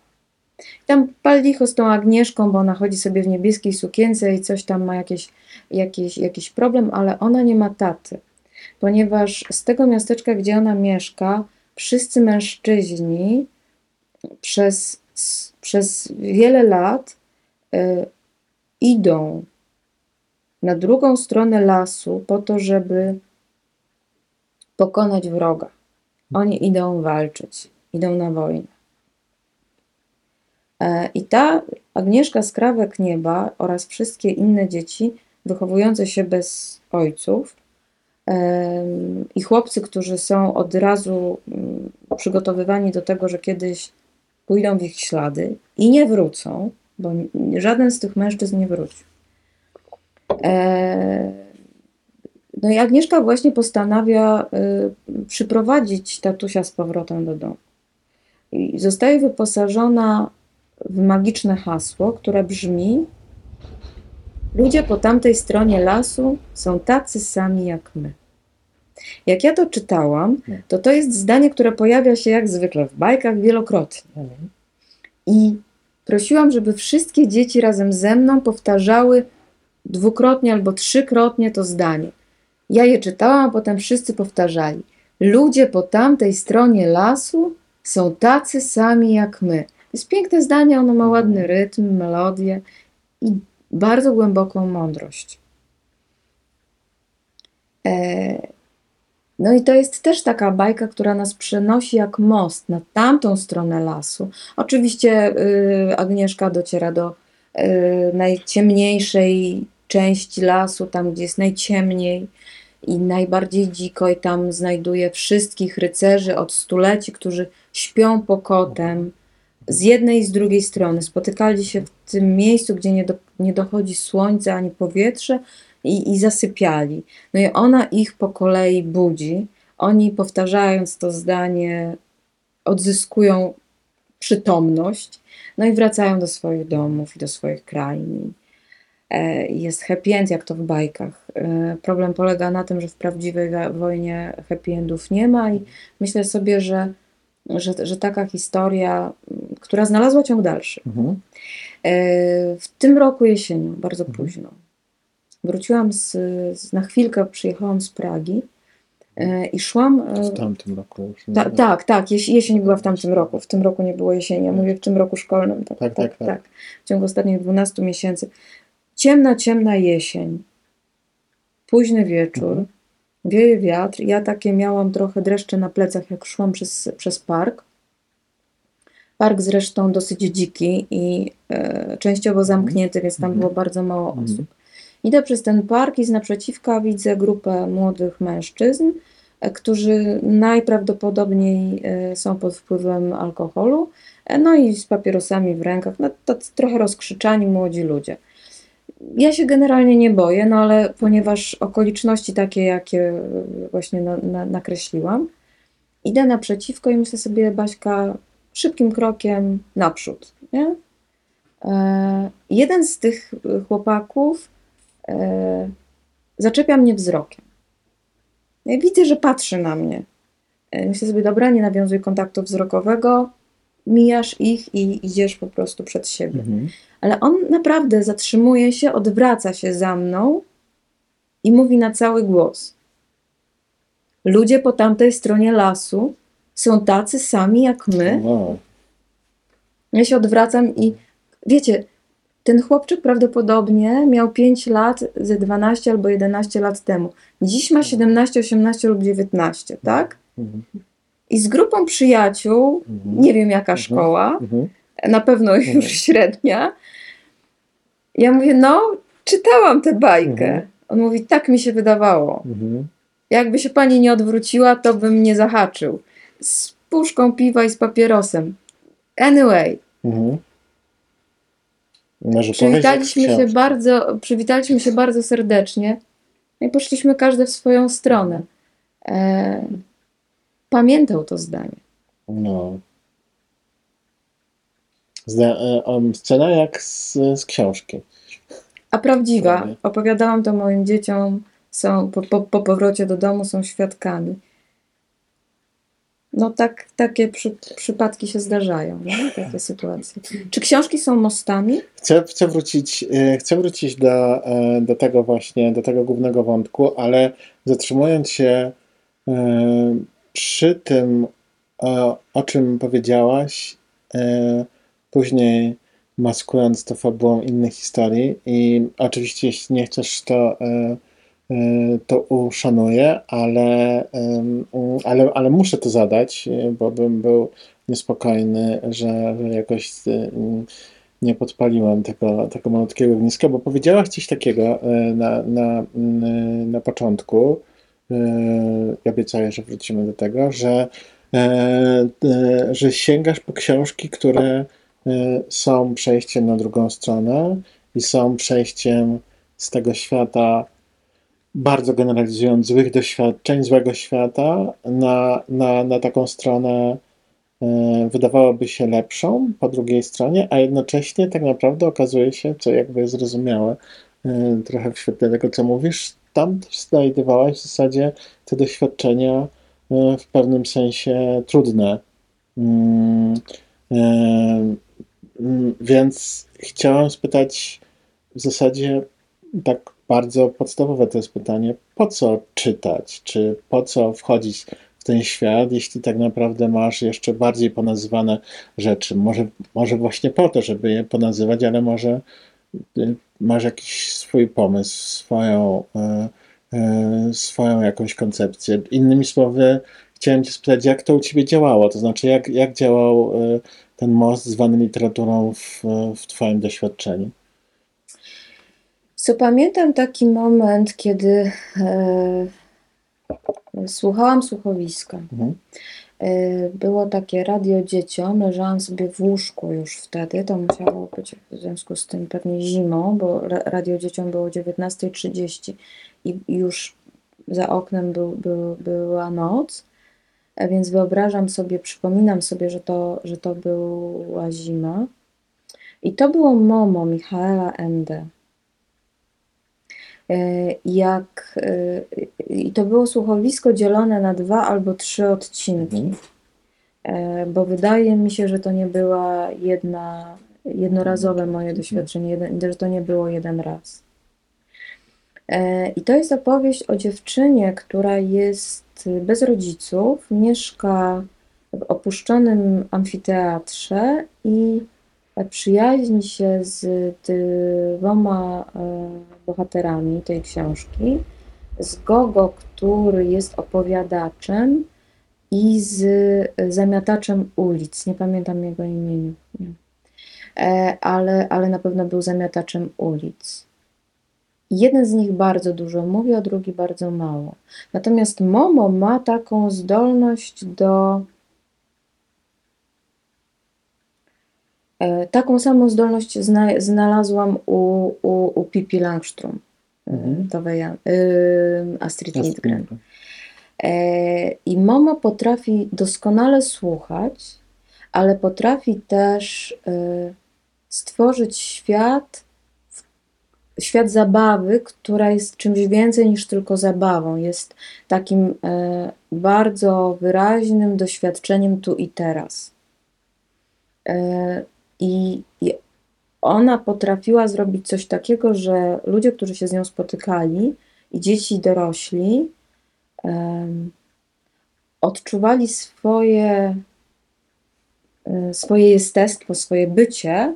I tam pal licho z tą Agnieszką, bo ona chodzi sobie w niebieskiej sukience i coś tam ma jakieś, jakieś, jakiś problem, ale ona nie ma taty. Ponieważ z tego miasteczka, gdzie ona mieszka, wszyscy mężczyźni przez, przez wiele lat y, idą na drugą stronę lasu po to, żeby pokonać wroga. Oni idą walczyć, idą na wojnę. E, I ta Agnieszka Skrawek Nieba oraz wszystkie inne dzieci wychowujące się bez ojców i chłopcy, którzy są od razu mm, przygotowywani do tego, że kiedyś pójdą w ich ślady i nie wrócą, bo żaden z tych mężczyzn nie wróci. E, No i Agnieszka właśnie postanawia y, przyprowadzić tatusia z powrotem do domu. I zostaje wyposażona w magiczne hasło, które brzmi: Ludzie po tamtej stronie lasu są tacy sami jak my. Jak ja to czytałam, to to jest zdanie, które pojawia się jak zwykle w bajkach wielokrotnie. I prosiłam, żeby wszystkie dzieci razem ze mną powtarzały dwukrotnie albo trzykrotnie to zdanie. Ja je czytałam, a potem wszyscy powtarzali. Ludzie po tamtej stronie lasu są tacy sami jak my. To jest piękne zdanie, ono ma ładny rytm, melodię i bardzo głęboką mądrość. E, No i to jest też taka bajka, która nas przenosi jak most na tamtą stronę lasu. Oczywiście y, Agnieszka dociera do y, najciemniejszej części lasu, tam gdzie jest najciemniej i najbardziej dziko, i tam znajduje wszystkich rycerzy od stuleci, którzy śpią pokotem z jednej i z drugiej strony. Spotykali się w tym miejscu, gdzie nie, do, nie dochodzi słońce ani powietrze i, i zasypiali. No i ona ich po kolei budzi. Oni powtarzając to zdanie odzyskują przytomność, no i wracają do swoich domów i do swoich krain. E, Jest happy end, jak to w bajkach. E, Problem polega na tym, że w prawdziwej wojnie happy endów nie ma i myślę sobie, że, że, że taka historia, która znalazła ciąg dalszy. Mhm. E, W tym roku jesienią, bardzo Mhm. późno, wróciłam z, z, na chwilkę, przyjechałam z Pragi e, i szłam. e, W tamtym roku już. Ta, tak, tak, jeś, jesień była w tamtym roku. W tym roku nie było jesieni. Ja mówię w tym roku szkolnym. Tak, Tak, tak, tak, tak. tak. W ciągu ostatnich 12 miesięcy. Ciemna, ciemna jesień. Późny wieczór. Mhm. Wieje wiatr. Ja takie miałam trochę dreszcze na plecach, jak szłam przez, przez park. Park zresztą dosyć dziki i e, częściowo zamknięty, więc tam Mhm. było bardzo mało Mhm. osób. Idę przez ten park i z naprzeciwka widzę grupę młodych mężczyzn, e, którzy najprawdopodobniej e, są pod wpływem alkoholu, e, no i z papierosami w rękach, no tacy trochę rozkrzyczani młodzi ludzie. Ja się generalnie nie boję, no ale ponieważ okoliczności takie, jakie właśnie na, na, nakreśliłam, idę naprzeciwko i myślę sobie, Baśka, szybkim krokiem naprzód, nie? E, jeden z tych chłopaków e, zaczepia mnie wzrokiem. Ja widzę, że patrzy na mnie. E, myślę sobie, dobra, nie nawiązuj kontaktu wzrokowego, mijasz ich i idziesz po prostu przed siebie. Mhm. Ale on naprawdę zatrzymuje się, odwraca się za mną i mówi na cały głos. Ludzie po tamtej stronie lasu są tacy sami jak my. Wow. Ja się odwracam i wiecie, ten chłopczyk prawdopodobnie miał 5 lat ze 12 albo 11 lat temu. Dziś ma 17, 18 lub 19, tak? Mhm. I z grupą przyjaciół, Mhm. nie wiem jaka szkoła, Mhm. na pewno już średnia. Ja mówię, no, czytałam tę bajkę. On mówi, tak mi się wydawało. Jakby się pani nie odwróciła, to bym nie zahaczył. Z puszką piwa i z papierosem. Anyway, Mhm. Może przywitaliśmy się bardzo, przywitaliśmy się bardzo serdecznie no i poszliśmy każdy w swoją stronę. E, pamiętał to zdanie. No. Zda, um, scena jak z, z książki. A prawdziwa, opowiadałam to moim dzieciom, są po, po, po powrocie do domu są świadkami. No tak, takie przy, przypadki się zdarzają, nie? takie sytuacje. Czy książki są mostami? Chcę, chcę wrócić, e, chcę wrócić do, e, do tego właśnie, do tego głównego wątku, ale zatrzymując się e, przy tym, o, czym powiedziałaś, później maskując to fabułą innych historii i oczywiście jeśli nie chcesz to, to uszanuję, ale, ale, ale muszę to zadać, e, bo bym był niespokojny, że, jakoś e, nie podpaliłem tego, tego malutkiego ogniska, bo powiedziałaś coś takiego e, na, na, na początku, e, i obiecuję, że wrócimy do tego, że, e, e, że sięgasz po książki, które e, są przejściem na drugą stronę i są przejściem z tego świata, bardzo generalizując, złych doświadczeń, złego świata, na, na, na taką stronę e, wydawałoby się lepszą po drugiej stronie, a jednocześnie tak naprawdę okazuje się, co jakby jest zrozumiałe e, trochę w świetle tego, co mówisz, tam też znajdowałaś w zasadzie te doświadczenia e, w pewnym sensie trudne. Mm, mm, Więc chciałem spytać w zasadzie tak bardzo podstawowe to jest pytanie, po co czytać, czy po co wchodzić w ten świat, jeśli tak naprawdę masz jeszcze bardziej ponazywane rzeczy. Może, może właśnie po to, żeby je ponazywać, ale może y, masz jakiś swój pomysł, swoją, e, e, swoją jakąś koncepcję. Innymi słowy, chciałem Cię spytać, jak to u Ciebie działało? To znaczy, jak, jak działał ten most zwany literaturą w, w Twoim doświadczeniu? Co pamiętam taki moment, kiedy e, słuchałam słuchowiska. Mhm. E, było takie radio dzieciom, leżałam sobie w łóżku już wtedy, to musiało być w związku z tym pewnie zimą, bo ra- radio dzieciom było 19.30 i już za oknem był, był, była noc, a więc wyobrażam sobie, przypominam sobie, że to, że to była zima. I to było Momo Michaela Ende. E, Jak, e, I to było słuchowisko dzielone na dwa albo trzy odcinki. Mhm. E, Bo wydaje mi się, że to nie była jedna, jednorazowe moje doświadczenie, jeden, że to nie było jeden raz. I to jest opowieść o dziewczynie, która jest bez rodziców, mieszka w opuszczonym amfiteatrze i przyjaźni się z dwoma e, bohaterami tej książki. Z Gogo, który jest opowiadaczem i z e, zamiataczem ulic. Nie pamiętam jego imienia. E, ale, ale na pewno był zamiataczem ulic. Jeden z nich bardzo dużo mówi, a drugi bardzo mało. Natomiast Momo ma taką zdolność do. Taką samą zdolność zna, znalazłam u, u, u Pippi Langström, Mhm. to y, Astrid Lindgren. E, I Momo potrafi doskonale słuchać, ale potrafi też e, stworzyć świat, świat zabawy, która jest czymś więcej niż tylko zabawą. Jest takim e, bardzo wyraźnym doświadczeniem tu i teraz. I, ona potrafiła zrobić coś takiego, że ludzie, którzy się z nią spotykali, i dzieci, i dorośli, em, odczuwali swoje, e, swoje jestestwo, swoje bycie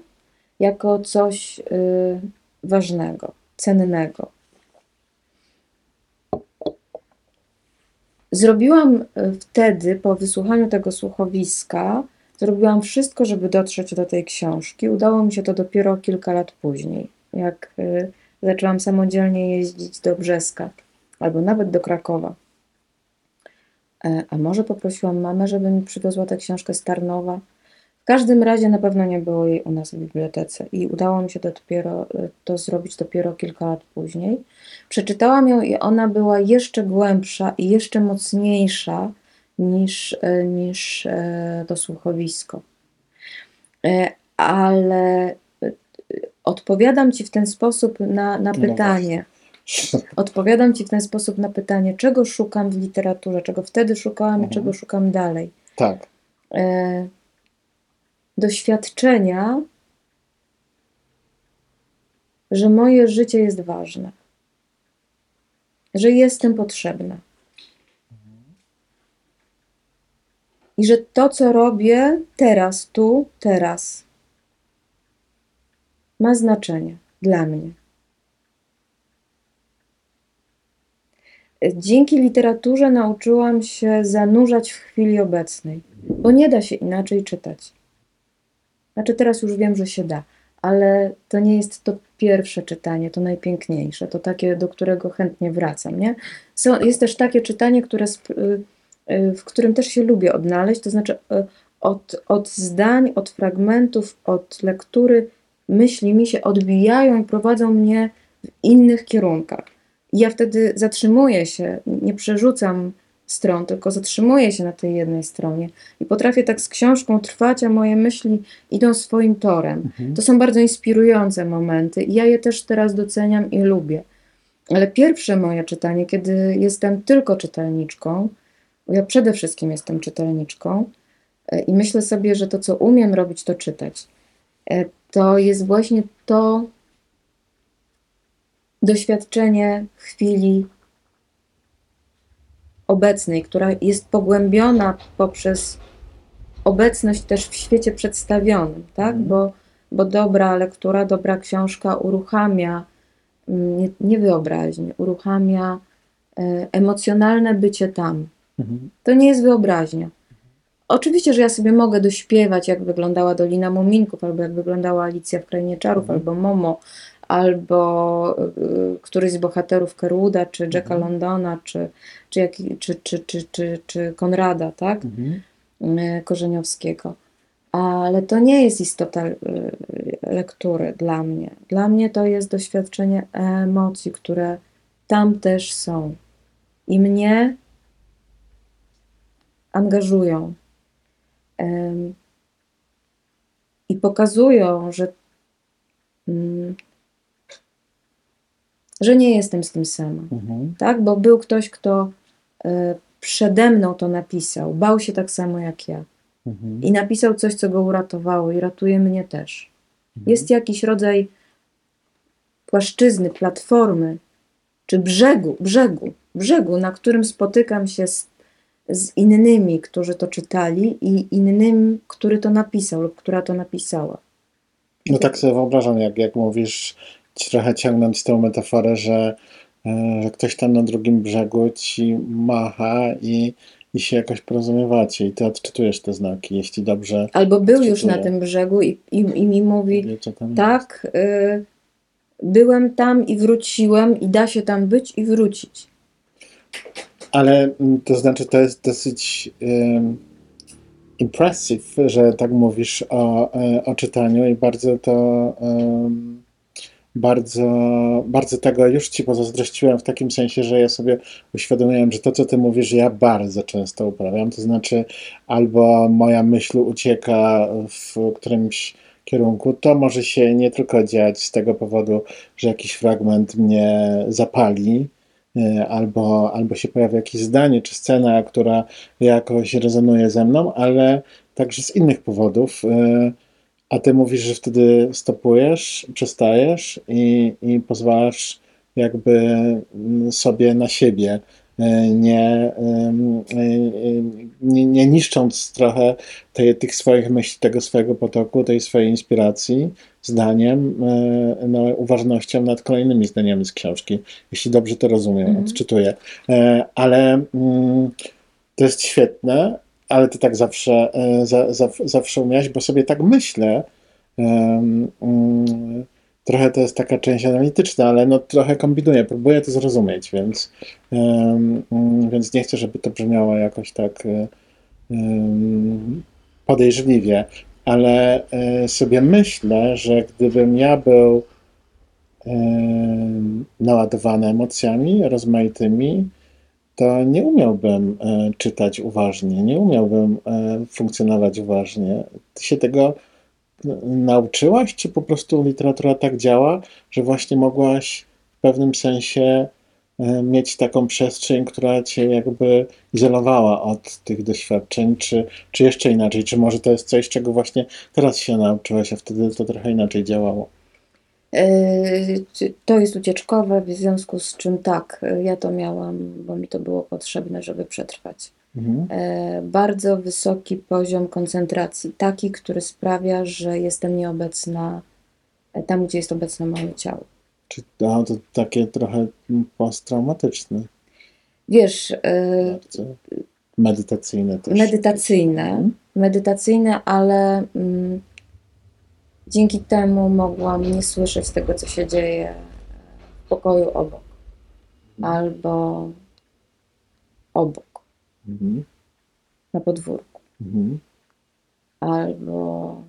jako coś e, ważnego, cennego. Zrobiłam e, wtedy, po wysłuchaniu tego słuchowiska, zrobiłam wszystko, żeby dotrzeć do tej książki. Udało mi się to dopiero kilka lat później, jak e, zaczęłam samodzielnie jeździć do Brzeska albo nawet do Krakowa. E, A może poprosiłam mamę, żeby mi przywiozła tę książkę z Tarnowa. W każdym razie na pewno nie było jej u nas w bibliotece i udało mi się to dopiero e, to zrobić dopiero kilka lat później. Przeczytałam ją i ona była jeszcze głębsza i jeszcze mocniejsza niż, e, niż e, to słuchowisko. E, Ale odpowiadam Ci w ten sposób na, na No pytanie. Odpowiadam Ci w ten sposób na pytanie, czego szukam w literaturze, czego wtedy szukałam i Mhm. czego szukam dalej. Tak. Doświadczenia, że moje życie jest ważne, że jestem potrzebna. I że to, co robię teraz, tu, teraz, ma znaczenie dla mnie. Dzięki literaturze nauczyłam się zanurzać w chwili obecnej, bo nie da się inaczej czytać. Znaczy, teraz już wiem, że się da, ale to nie jest to pierwsze czytanie, to najpiękniejsze, to takie, do którego chętnie wracam. Nie? Są, jest też takie czytanie, które, sp- y, w którym też się lubię odnaleźć, to znaczy y, od, od zdań, od fragmentów, od lektury myśli mi się odbijają i prowadzą mnie w innych kierunkach. I ja wtedy zatrzymuję się, nie przerzucam stron, tylko zatrzymuję się na tej jednej stronie i potrafię tak z książką trwać, a moje myśli idą swoim torem. Mhm. To są bardzo inspirujące momenty i ja je też teraz doceniam i lubię. Ale pierwsze moje czytanie, kiedy jestem tylko czytelniczką, ja przede wszystkim jestem czytelniczką e, i myślę sobie, że to, co umiem robić, to czytać. E, To jest właśnie to doświadczenie chwili obecnej, która jest pogłębiona poprzez obecność też w świecie przedstawionym, tak? Mhm. Bo, bo dobra lektura, dobra książka uruchamia mm, nie, nie wyobraźnię, uruchamia e, emocjonalne bycie tam. To nie jest wyobraźnia. Oczywiście, że ja sobie mogę dośpiewać, jak wyglądała Dolina Muminków, albo jak wyglądała Alicja w Krainie Czarów, Mhm. albo Momo, albo y, któryś z bohaterów Kerwooda, czy Jacka Mhm. Londona, czy, czy, jak, czy, czy, czy, czy, czy Konrada, tak? Mhm. y, Korzeniowskiego. Ale to nie jest istota y, lektury dla mnie. Dla mnie to jest doświadczenie emocji, które tam też są. I mnie angażują. I pokazują, że, mm, że nie jestem z tym sama Mhm. tak? Bo był ktoś, kto e, przede mną to napisał, bał się tak samo jak ja Mhm. i napisał coś, co go uratowało i ratuje mnie też. Jest jakiś rodzaj płaszczyzny, platformy, czy brzegu, brzegu, brzegu, na którym spotykam się z, z innymi, którzy to czytali i innym, który to napisał lub która to napisała. No tak sobie wyobrażam, jak, jak mówisz, trochę ciągnąć tą metaforę, że, e, że ktoś tam na drugim brzegu ci macha i, i się jakoś porozumiewacie i ty odczytujesz te znaki, jeśli dobrze Albo był już na Odczytuję. tym brzegu i, i, i mi mówi, wiecie tak, y, byłem tam i wróciłem i da się tam być i wrócić. Ale mm, to znaczy, to jest dosyć um, impressive, że tak mówisz o, e, o czytaniu i bardzo to em, bardzo, bardzo tego już ci pozazdrościłem w takim sensie, że ja sobie uświadomiłem, że to, co ty mówisz, ja bardzo często uprawiam. To znaczy, albo moja myśl ucieka w którymś kierunku, to może się nie tylko dziać z tego powodu, że jakiś fragment mnie zapali, albo, albo się pojawia jakieś zdanie czy scena, która jakoś rezonuje ze mną, ale także z innych powodów. e, A ty mówisz, że wtedy stopujesz, przestajesz i, i pozwalasz jakby mm, sobie na siebie, e, nie, em, e, e, nie, nie niszcząc trochę tej, tych swoich myśli, tego swojego potoku, tej swojej inspiracji, zdaniem, e, no, uważnością nad kolejnymi zdaniami z książki, jeśli dobrze to rozumiem, Mhm. odczytuję. E, Ale mm, to jest świetne, ale ty tak zawsze, e, za, za, zawsze umiałeś, bo sobie tak myślę, em, mm, trochę to jest taka część analityczna, ale no trochę kombinuję, próbuję to zrozumieć, więc, mm, więc nie chcę, żeby to brzmiało jakoś tak em, podejrzliwie, ale e, sobie myślę, że gdybym ja był naładowany emocjami rozmaitymi, to nie umiałbym e, czytać uważnie, nie umiałbym funkcjonować uważnie. Ty się tego nauczyłaś, czy po prostu literatura tak działa, że właśnie mogłaś w pewnym sensie e, mieć taką przestrzeń, która cię jakby izolowała od tych doświadczeń, czy, czy jeszcze inaczej, czy może to jest coś, czego właśnie teraz się nauczyłaś, a wtedy to trochę inaczej działało. Czy To jest ucieczkowe, w związku z czym tak, y, ja to miałam, bo mi to było potrzebne, żeby przetrwać. Mhm. E, Bardzo wysoki poziom koncentracji, taki, który sprawia, że jestem nieobecna e, tam, gdzie jest obecne moje ciało. Czy no, to takie trochę posttraumatyczne, Wiesz, y, bardzo medytacyjne też. medytacyjne, Mhm. medytacyjne, ale mm, dzięki temu mogłam nie słyszeć tego, co się dzieje w pokoju obok albo obok, Mhm. na podwórku, Mhm. albo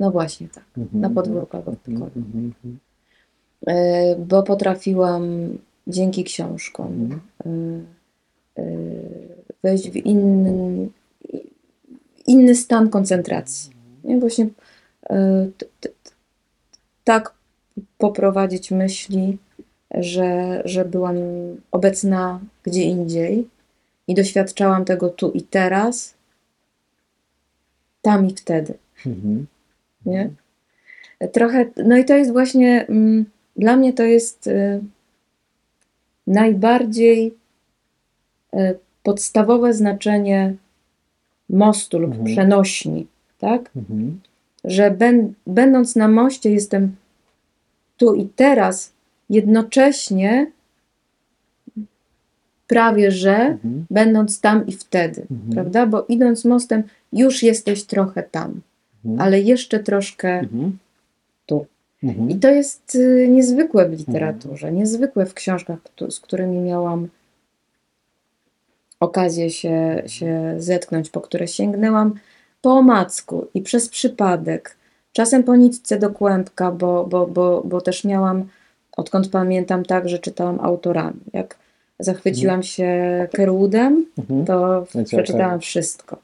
no właśnie tak, Mhm. na podwórku albo w Mhm. pokoju. Mhm. E, bo potrafiłam dzięki książkom e, e, wejść w inny, inny stan koncentracji. Nie? Właśnie tak poprowadzić myśli, że, że byłam obecna gdzie indziej i doświadczałam tego tu i teraz, tam i wtedy. Mhm. Nie? Trochę, no i to jest właśnie, mm, dla mnie to jest y, najbardziej y, podstawowe znaczenie mostu lub Mhm. przenośni, tak? Mhm. Że ben, będąc na moście jestem tu i teraz, jednocześnie prawie że Mhm. będąc tam i wtedy, Mhm. prawda? Bo idąc mostem już jesteś trochę tam, Mhm. ale jeszcze troszkę Mhm. tu. Mhm. I to jest y, niezwykłe w literaturze, niezwykłe w książkach, z którymi miałam okazję się, się zetknąć, po które sięgnęłam po omacku i przez przypadek, czasem po nitce do kłębka, bo, bo, bo, bo też miałam, odkąd pamiętam, tak, że czytałam autorami. Jak zachwyciłam się Kerwoodem, Mhm. to co, przeczytałam tak. wszystko.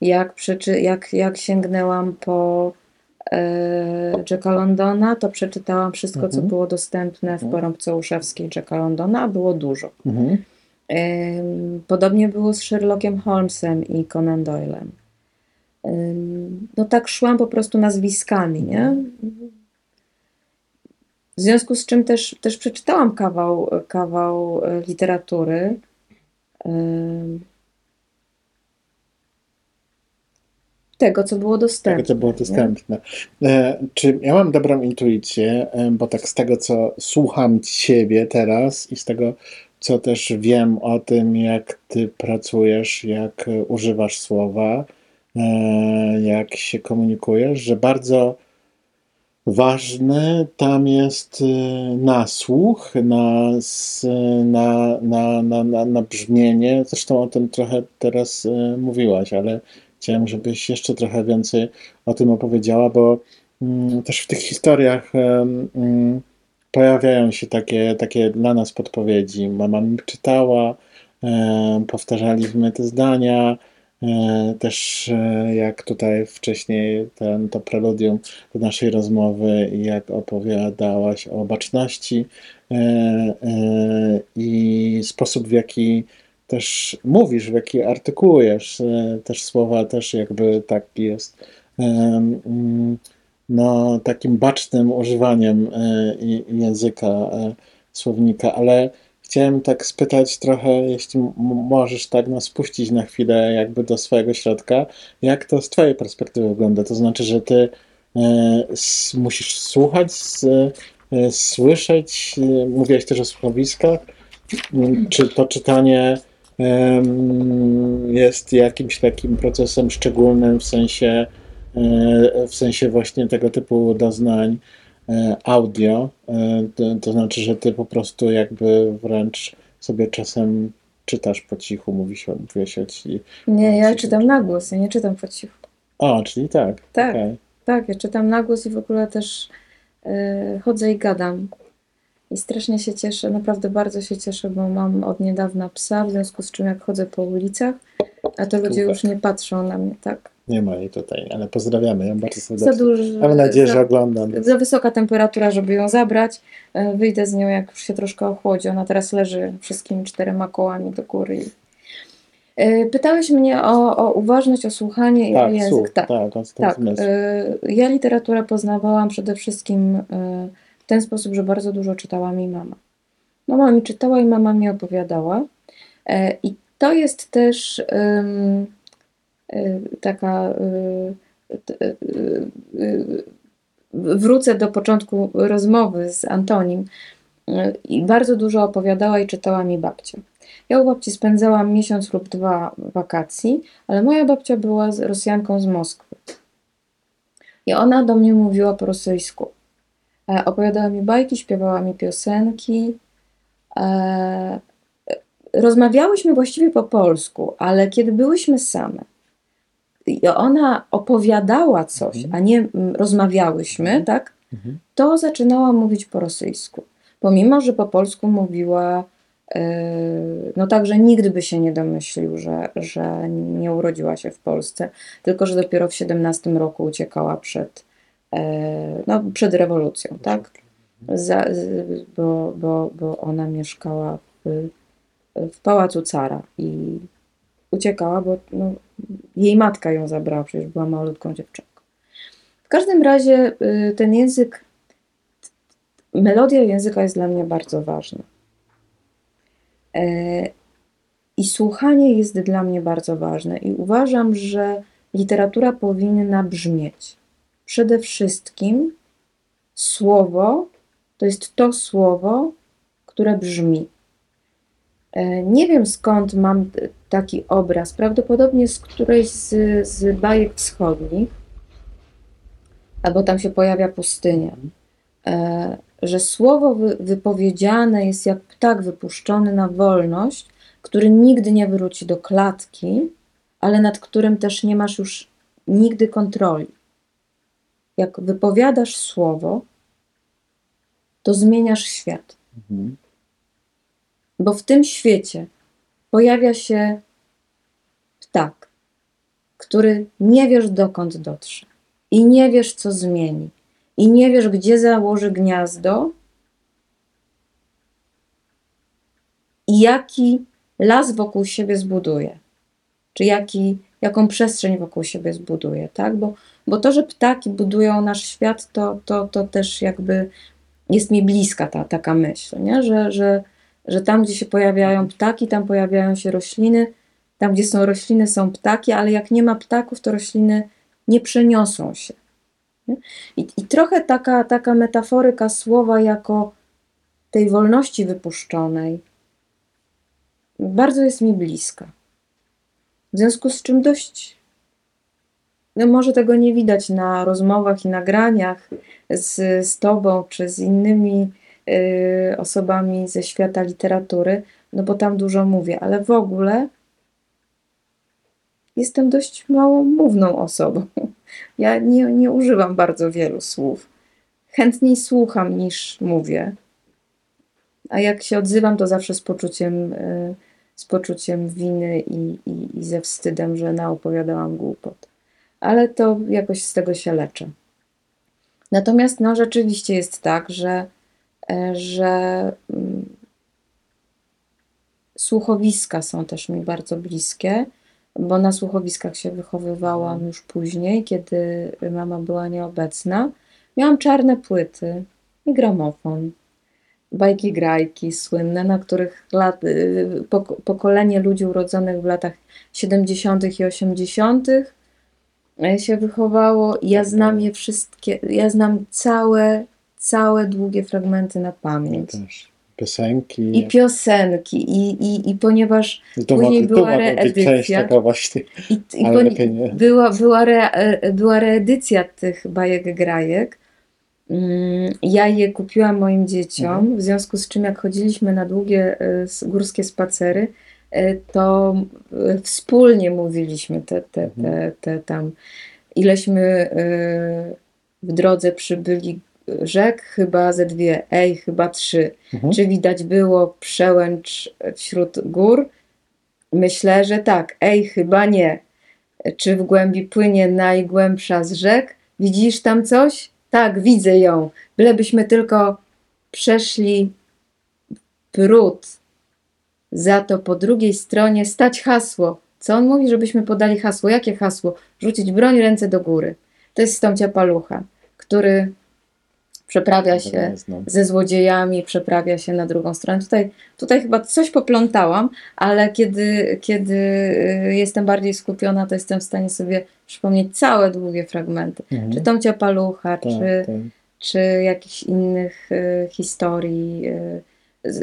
Jak, przeczy, jak, jak sięgnęłam po e, Jacka Londona, to przeczytałam wszystko, co Mhm. było dostępne w Mhm. porąbce uszewskiej Jacka Londona, a było dużo. Mhm. Podobnie było z Sherlockiem Holmesem i Conan Doylem. No tak szłam po prostu nazwiskami, nie? W związku z czym też, też przeczytałam kawał, kawał e, literatury. Tego, co było dostępne. Tego, co było dostępne. E, czy ja mam dobrą intuicję, e, bo tak z tego, co słucham ciebie teraz i z tego, co też wiem o tym, jak ty pracujesz, jak używasz słowa, jak się komunikujesz, że bardzo ważny tam jest nasłuch, na, s- na, na, na, na, na brzmienie. Zresztą o tym trochę teraz e, mówiłaś, ale chciałem, żebyś jeszcze trochę więcej o tym opowiedziała, bo mm, też w tych historiach mm, pojawiają się takie, takie dla nas podpowiedzi. Mama mi czytała, powtarzaliśmy te zdania, też e, jak tutaj wcześniej ten, to preludium do naszej rozmowy jak opowiadałaś o baczności e, e, i sposób w jaki też mówisz, w jaki artykułujesz e, też słowa, też jakby taki jest. Mm, no, takim bacznym używaniem e, języka, e, słownika, ale chciałem tak spytać trochę, jeśli możesz tak nas spuścić na chwilę jakby do swojego środka, jak to z twojej perspektywy wygląda? To znaczy, że ty e, musisz słuchać, e, słyszeć, e, mówiłeś też o słuchowiskach, m, czy to czytanie jest jakimś takim procesem szczególnym w sensie w sensie właśnie tego typu doznań audio. E, To, to znaczy, że ty po prostu jakby wręcz sobie czasem czytasz po cichu, mówi się, mówi się ci. Nie, ja czytam na głos, ja nie czytam po cichu. O, czyli tak. Tak. okej. Tak, ja czytam na głos i w ogóle też e, chodzę i gadam. I strasznie się cieszę, naprawdę bardzo się cieszę, bo mam od niedawna psa, w związku z czym jak chodzę po ulicach, a to ludzie już nie patrzą na mnie tak. Nie ma jej tutaj, ale pozdrawiamy ją bardzo Za serdecznie. dużo. Mam nadzieję, że za, ogląda nas. za wysoka temperatura, żeby ją zabrać. E, Wyjdę z nią, jak już się troszkę ochłodzi. Ona teraz leży wszystkimi czterema kołami do góry. E, Pytałeś mnie o, o uważność, o słuchanie i o Tak, język. słuch, Tak. tak, Tak, y, ja literaturę poznawałam przede wszystkim w ten sposób, że bardzo dużo czytała mi mama. Mama mi czytała i mama mi opowiadała. E, I to jest też y, taka. y, t- y, y, Wrócę do początku rozmowy z Antonim. I bardzo dużo opowiadała i czytała mi babcia. Ja u babci spędzałam miesiąc lub dwa wakacji, ale moja babcia była Rosjanką z Moskwy. I ona do mnie mówiła po rosyjsku. E, opowiadała mi bajki, śpiewała mi piosenki. E, rozmawiałyśmy właściwie po polsku, ale kiedy byłyśmy same i ona opowiadała coś, Mhm. a nie mm, rozmawiałyśmy, tak? Mhm. To zaczynała mówić po rosyjsku. Pomimo, że po polsku mówiła, e, no tak, że nigdy by się nie domyślił, że, że nie urodziła się w Polsce, tylko że dopiero w 17 roku uciekała przed, e, no, przed rewolucją, tak? Za, bo, bo, bo ona mieszkała w, w pałacu cara i uciekała, bo no, jej matka ją zabrała, przecież była malutką dziewczynką. W każdym razie y, ten język, melodia języka jest dla mnie bardzo ważna. E, I słuchanie jest dla mnie bardzo ważne. I uważam, że literatura powinna brzmieć. Przede wszystkim słowo to jest to słowo, które brzmi. E, Nie wiem skąd mam taki obraz, prawdopodobnie z którejś z, z bajek wschodnich, albo tam się pojawia pustynia, e, że słowo wy, wypowiedziane jest jak ptak wypuszczony na wolność, który nigdy nie wróci do klatki, ale nad którym też nie masz już nigdy kontroli. Jak wypowiadasz słowo, to zmieniasz świat. Mhm. Bo w tym świecie pojawia się ptak, który nie wiesz dokąd dotrze i nie wiesz co zmieni i nie wiesz gdzie założy gniazdo i jaki las wokół siebie zbuduje, czy jaki, jaką przestrzeń wokół siebie zbuduje, tak? Bo, bo to, że ptaki budują nasz świat, to, to, to też jakby jest mi bliska ta taka myśl, nie? Że, że, że tam, gdzie się pojawiają ptaki, tam pojawiają się rośliny, tam, gdzie są rośliny, są ptaki, ale jak nie ma ptaków, to rośliny nie przeniosą się. I, I trochę taka, taka metaforyka słowa jako tej wolności wypuszczonej bardzo jest mi bliska. W związku z czym dość, no może tego nie widać na rozmowach i nagraniach z, z Tobą czy z innymi osobami ze świata literatury, no bo tam dużo mówię, ale w ogóle jestem dość małomówną osobą. Ja nie, nie używam bardzo wielu słów. Chętniej słucham niż mówię. A jak się odzywam, to zawsze z poczuciem, y, z poczuciem winy i, i, i ze wstydem, że naopowiadałam głupot. Ale to jakoś z tego się leczę. Natomiast no, rzeczywiście jest tak, że, że mm, słuchowiska są też mi bardzo bliskie, bo na słuchowiskach się wychowywałam już później, kiedy mama była nieobecna. Miałam czarne płyty i gramofon bajki grajki słynne, na których lat, y, pok- pokolenie ludzi urodzonych w latach 70. i 80. y, się wychowało. Ja znam je wszystkie, ja znam całe, całe długie fragmenty na Ja pamięć. też. Piosenki. I piosenki, i, i, i ponieważ to później była część reedycja. taka właśnie, i, i była, była, re, e, była reedycja tych bajek grajek. Mm, Ja je kupiłam moim dzieciom, Mhm. w związku z czym jak chodziliśmy na długie e, górskie spacery, e, to wspólnie mówiliśmy te, te, te, Mhm. te tam, ileśmy w drodze przybyli rzek, chyba ze dwie, ej, chyba trzy. Mhm. Czy widać było przełęcz wśród gór? Myślę, że tak. Ej, chyba nie. Czy w głębi płynie najgłębsza z rzek? Widzisz tam coś? Tak, widzę ją. Bylebyśmy tylko przeszli brud. Za to po drugiej stronie stać hasło. Co on mówi, żebyśmy podali hasło? Jakie hasło? Rzucić broń, ręce do góry. To jest Stomcia Palucha, który przeprawia się znam. ze złodziejami, przeprawia się na drugą stronę. Tutaj, tutaj chyba coś poplątałam, ale kiedy, kiedy y, jestem bardziej skupiona, to jestem w stanie sobie przypomnieć całe długie fragmenty. Mhm. Czy Tomcia Palucha, Tak, czy, tak. czy jakichś innych y, historii y,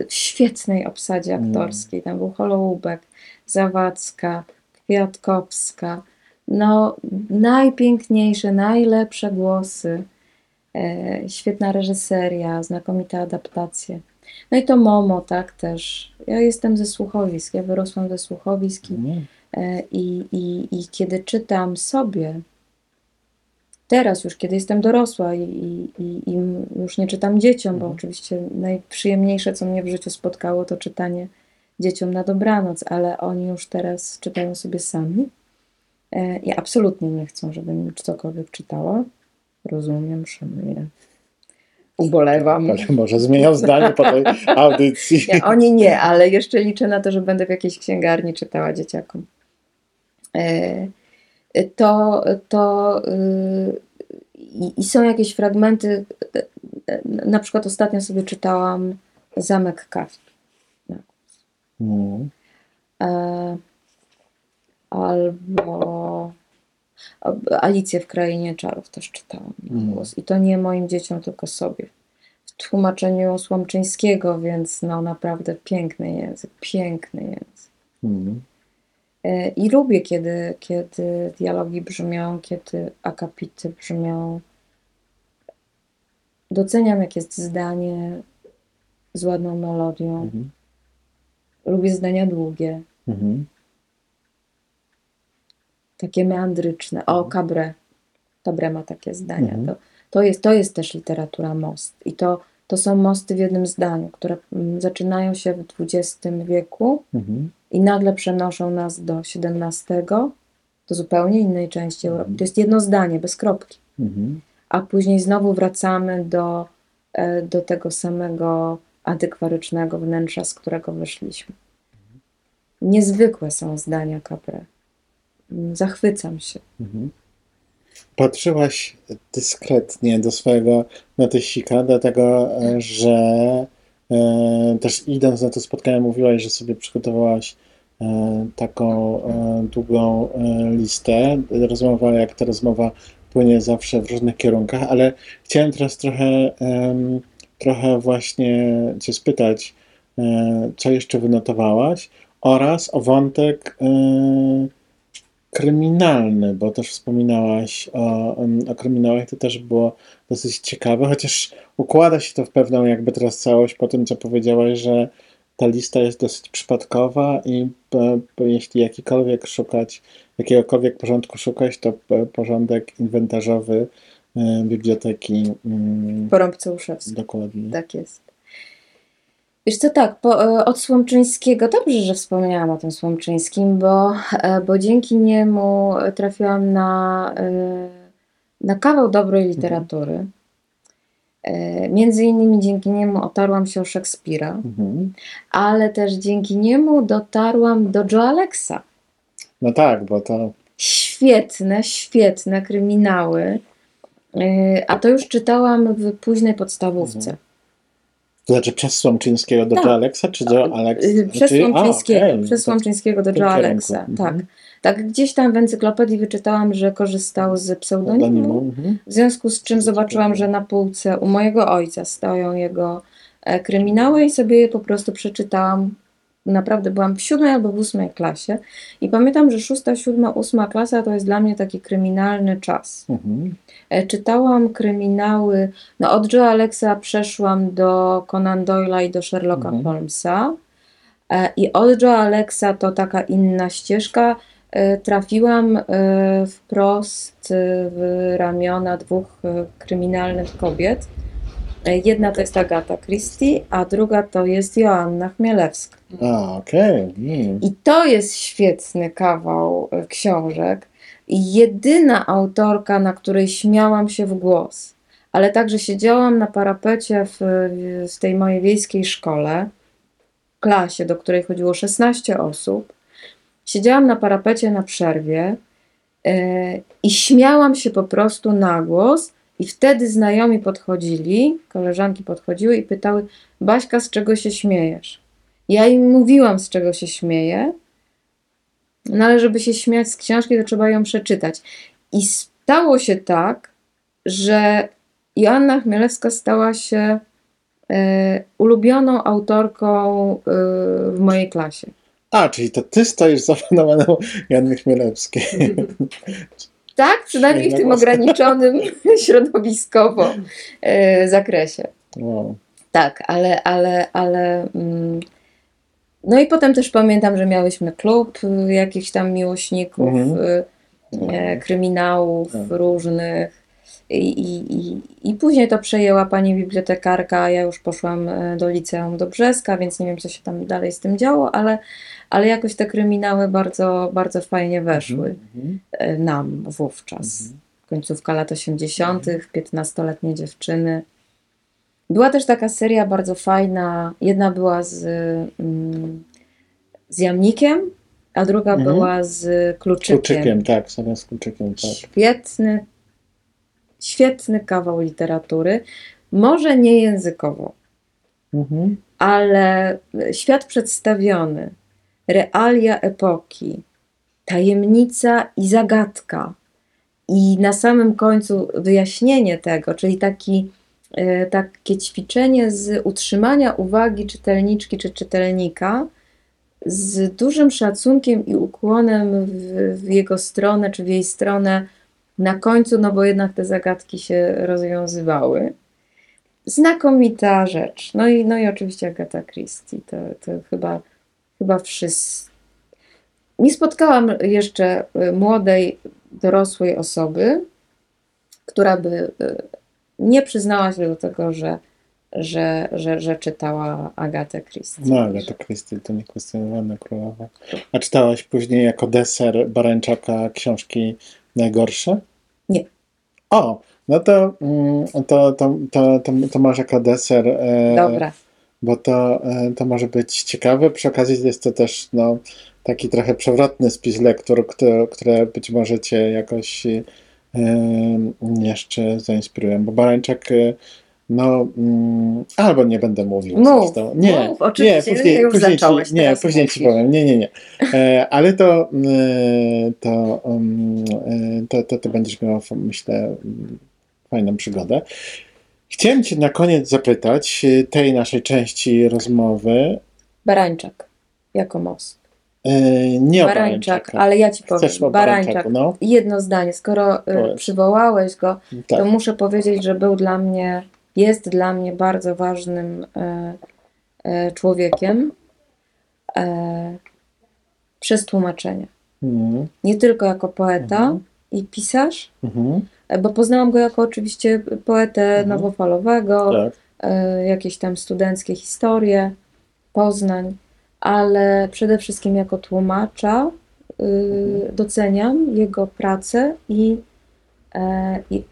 w świetnej obsadzie Mm. aktorskiej. Tam był Holoubek, Zawadzka, Kwiatkowska. No, najpiękniejsze, najlepsze głosy. E, świetna reżyseria, znakomite adaptacje. No i to Momo, tak też. Ja jestem ze słuchowisk, ja wyrosłam ze słuchowisk i, Mhm. e, i, i, i kiedy czytam sobie, teraz już, kiedy jestem dorosła i, i, i, już nie czytam dzieciom, bo Mhm. oczywiście najprzyjemniejsze, co mnie w życiu spotkało, to czytanie dzieciom na dobranoc, ale oni już teraz czytają sobie sami. E, I absolutnie nie chcą, żebym cokolwiek czytała. Rozumiem, szanuję. Ubolewam. Może zmieniał zdanie po tej audycji. Oni nie, ale jeszcze liczę na to, że będę w jakiejś księgarni czytała dzieciakom. E, To, to y, i, są jakieś fragmenty. e, e, Na przykład ostatnio sobie czytałam Zamek Kafki. Mhm. E, albo Alicję w Krainie Czarów też czytałam na Mm. głos. I to nie moim dzieciom, tylko sobie. W tłumaczeniu Słomczyńskiego, więc no naprawdę piękny język, piękny język. Mhm. E, I lubię, kiedy, kiedy dialogi brzmią, kiedy akapity brzmią. Doceniam, jak jest zdanie z ładną melodią. Mhm. Lubię zdania długie. Mhm. Takie meandryczne. O, Cabré. Cabré ma takie zdania. Mhm. To, to, jest, to jest też literatura most. I to, to są mosty w jednym zdaniu, które mm, zaczynają się w XX wieku Mhm. i nagle przenoszą nas do XVII, do zupełnie innej części Europy. To jest jedno zdanie, bez kropki. Mhm. A później znowu wracamy do, e, do tego samego antykwarycznego wnętrza, z którego wyszliśmy. Niezwykłe są zdania Cabré. Mm, Zachwycam się. Mhm. Patrzyłaś dyskretnie do swojego notesika, dlatego e, że e, też idąc na to spotkanie mówiłaś, że sobie przygotowałaś e, taką długą listę. Rozmowa, jak ta rozmowa płynie zawsze w różnych kierunkach, ale chciałem teraz trochę, trochę właśnie Cię spytać, co jeszcze wynotowałaś oraz o wątek kryminalny, bo też wspominałaś o, o kryminałach, to też było dosyć ciekawe, chociaż układa się to w pewną jakby teraz całość po tym, co powiedziałaś, że ta lista jest dosyć przypadkowa i po, po, jeśli jakikolwiek szukać, jakiegokolwiek porządku szukać, to p- porządek inwentarzowy e, biblioteki mm, Porąbce Uszewskie. dokładnie. Tak jest. Wiesz co, tak, po, e, od Słomczyńskiego, dobrze, że wspomniałam o tym Słomczyńskim, bo, e, bo dzięki niemu trafiłam na, e, na kawał dobrej literatury. E, Między innymi dzięki niemu otarłam się o Szekspira, Mhm. ale też dzięki niemu dotarłam do Joe Alexa. No tak, bo to Świetne, świetne kryminały. A to już czytałam w późnej podstawówce. Mhm. To znaczy przez Słomczyńskiego do Tak. Joe Alexa, czy do Alex? Y, Przez a, Słomczyńskiego, okej, przez to- Słomczyńskiego do Joe. Alexa. Mhm. Tak. tak, gdzieś tam w encyklopedii wyczytałam, że korzystał z pseudonimu, mhm. w związku z czym zobaczyłam, że na półce u mojego ojca stoją jego e, kryminały i sobie je po prostu przeczytałam. Naprawdę byłam w siódmej albo w ósmej klasie i pamiętam, że szósta, siódma, ósma klasa to jest dla mnie taki kryminalny czas. Mhm. E, Czytałam kryminały, no od Joe Alexa przeszłam do Conan Doyle'a i do Sherlocka Mhm. Holmesa. E, I od Joe Alexa to taka inna ścieżka. E, Trafiłam wprost w ramiona dwóch kryminalnych kobiet. E, Jedna to jest Agata Christie, a druga to jest Joanna Chmielewska. A, okej. Mm. I to jest świetny kawał e, książek. Jedyna autorka, na której śmiałam się w głos. Ale także siedziałam na parapecie w, w tej mojej wiejskiej szkole, klasie, do której chodziło 16 osób. Siedziałam na parapecie na przerwie e, i śmiałam się po prostu na głos. I wtedy znajomi podchodzili, koleżanki podchodziły i pytały: Baśka, z czego się śmiejesz? Ja im mówiłam, z czego się śmieję, no ale żeby się śmiać z książki, to trzeba ją przeczytać. I stało się tak, że Joanna Chmielewska stała się e, ulubioną autorką e, w mojej klasie. A, czyli to ty stoisz za fenomenem Janny Chmielewskiej. Tak, przynajmniej w tym ograniczonym środowiskowo e, zakresie. Wow. Tak, ale, ale, ale. Mm, no i potem też pamiętam, że miałyśmy klub y, jakichś tam miłośników Mhm. y, e, kryminałów Tak. różnych. I, i, i, później to przejęła pani bibliotekarka, ja już poszłam e, do liceum do Brzeska, więc nie wiem, co się tam dalej z tym działo, ale, ale jakoś te kryminały bardzo, bardzo fajnie weszły Mhm. e, nam wówczas. Mhm. Końcówka lat 80., 15-letnie dziewczyny. Była też taka seria bardzo fajna. Jedna była z, mm, z jamnikiem, a druga Mhm. była z kluczykiem. Kluczykiem, tak, sobie z kluczykiem, tak. Świetny, świetny kawał literatury. Może nie językowo, Mhm. ale świat przedstawiony, realia epoki, tajemnica i zagadka. I na samym końcu wyjaśnienie tego, czyli taki, e, takie ćwiczenie z utrzymania uwagi czytelniczki czy czytelnika z dużym szacunkiem i ukłonem w, w jego stronę czy w jej stronę na końcu, no bo jednak te zagadki się rozwiązywały. Znakomita rzecz. No i, no i oczywiście Agatha Christie. To, to chyba, chyba wszyscy. Nie spotkałam jeszcze y, młodej, dorosłej osoby, która by y, nie przyznała się do tego, że, że, że, że czytała Agatę Christie. No, to Christie to niekwestionowana królowa. A czytałaś później jako deser Barańczaka książki najgorsze? Nie. O, no to, mm, to, to, to, to, masz jako deser, e, Dobra. Bo to, e, to może być ciekawe. Przy okazji jest to też no, taki trochę przewrotny spis lektur, które, które być może cię jakoś e, jeszcze zainspirują, bo Barańczak e, no, mm, albo nie będę mówił. Mów, zresztą. Nie, mów, oczywiście, nie, później, już później, zacząłeś, ci, nie, później ci powiem. Nie, nie, nie. E, ale to, e, to, um, e, to, to, to będziesz miała, myślę, mm, fajną przygodę. Chciałem Cię na koniec zapytać e, tej naszej części rozmowy. Barańczak jako most. E, nie Barańczak, ale ja ci powiem. Chcesz Barańczak. No? Jedno zdanie. Skoro y, Powiedz. przywołałeś go, to Tak. muszę powiedzieć, że był dla mnie, jest dla mnie bardzo ważnym e, człowiekiem przez tłumaczenie. Mhm. Nie tylko jako poeta Mhm. i pisarz, Mhm. Bo poznałam go jako oczywiście poetę Mhm. nowofalowego, Tak. e, jakieś tam studenckie historie, Poznań, ale przede wszystkim jako tłumacza y, Mhm. doceniam jego pracę i, e, i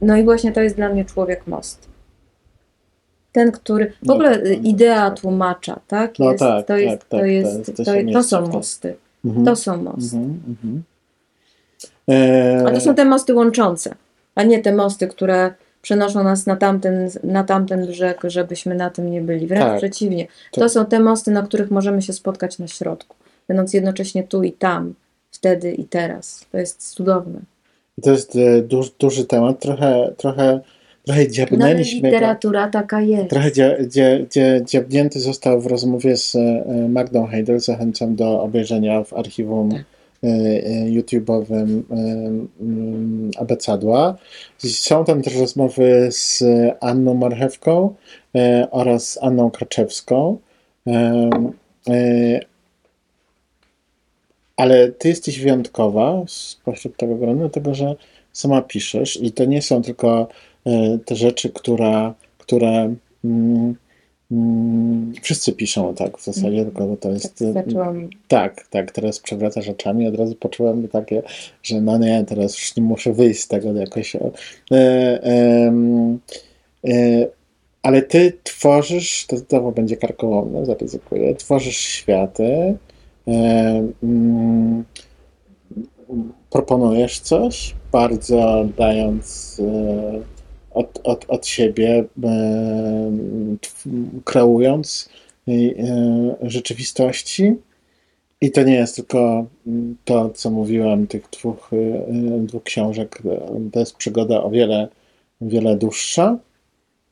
no i właśnie to jest dla mnie człowiek most. Ten, który. W No ogóle tak, idea tłumacza, tak? No Jest, tak, to jest, tak, to tak, jest, to jest- to to, się to mieści są to. mosty. Mhm. To są mosty. Mhm. E, A to są te mosty łączące, a nie te mosty, które przenoszą nas na tamten, na tamten brzeg, żebyśmy na tym nie byli. Wręcz Tak. przeciwnie. To- To są te mosty, na których możemy się spotkać na środku, będąc jednocześnie tu i tam, wtedy i teraz. To jest cudowne. To jest e, duży, duży temat, trochę, trochę, trochę No ale dziabnęliśmy go. literatura taka jest. Trochę dzia, dzia, dzia, dziabnięty został w rozmowie z e, Magdą Heidel. Zachęcam do obejrzenia w archiwum e, YouTube'owym e, mm, Abecadła. Są tam też rozmowy z Anną Marchewką e, oraz Anną Kraczewską. E, e, ale ty jesteś wyjątkowa spośród tego grona, dlatego że sama piszesz i to nie są tylko e, te rzeczy, które, które mm, wszyscy piszą tak w zasadzie, Mhm. tylko to Tak jest e, zaczęłam. tak, tak, teraz przewraca rzeczami, od razu poczułem takie, że no nie, teraz już nie muszę wyjść z tego jakoś. E, em, e, ale ty tworzysz, to znowu będzie karkołomne, zaryzykuję, tworzysz światy, e, mm, proponujesz coś, bardzo dając e, od, od, od siebie, e, kreując e, rzeczywistości. I to nie jest tylko to, co mówiłem, tych dwóch, y, dwóch książek. To jest przygoda o wiele, wiele dłuższa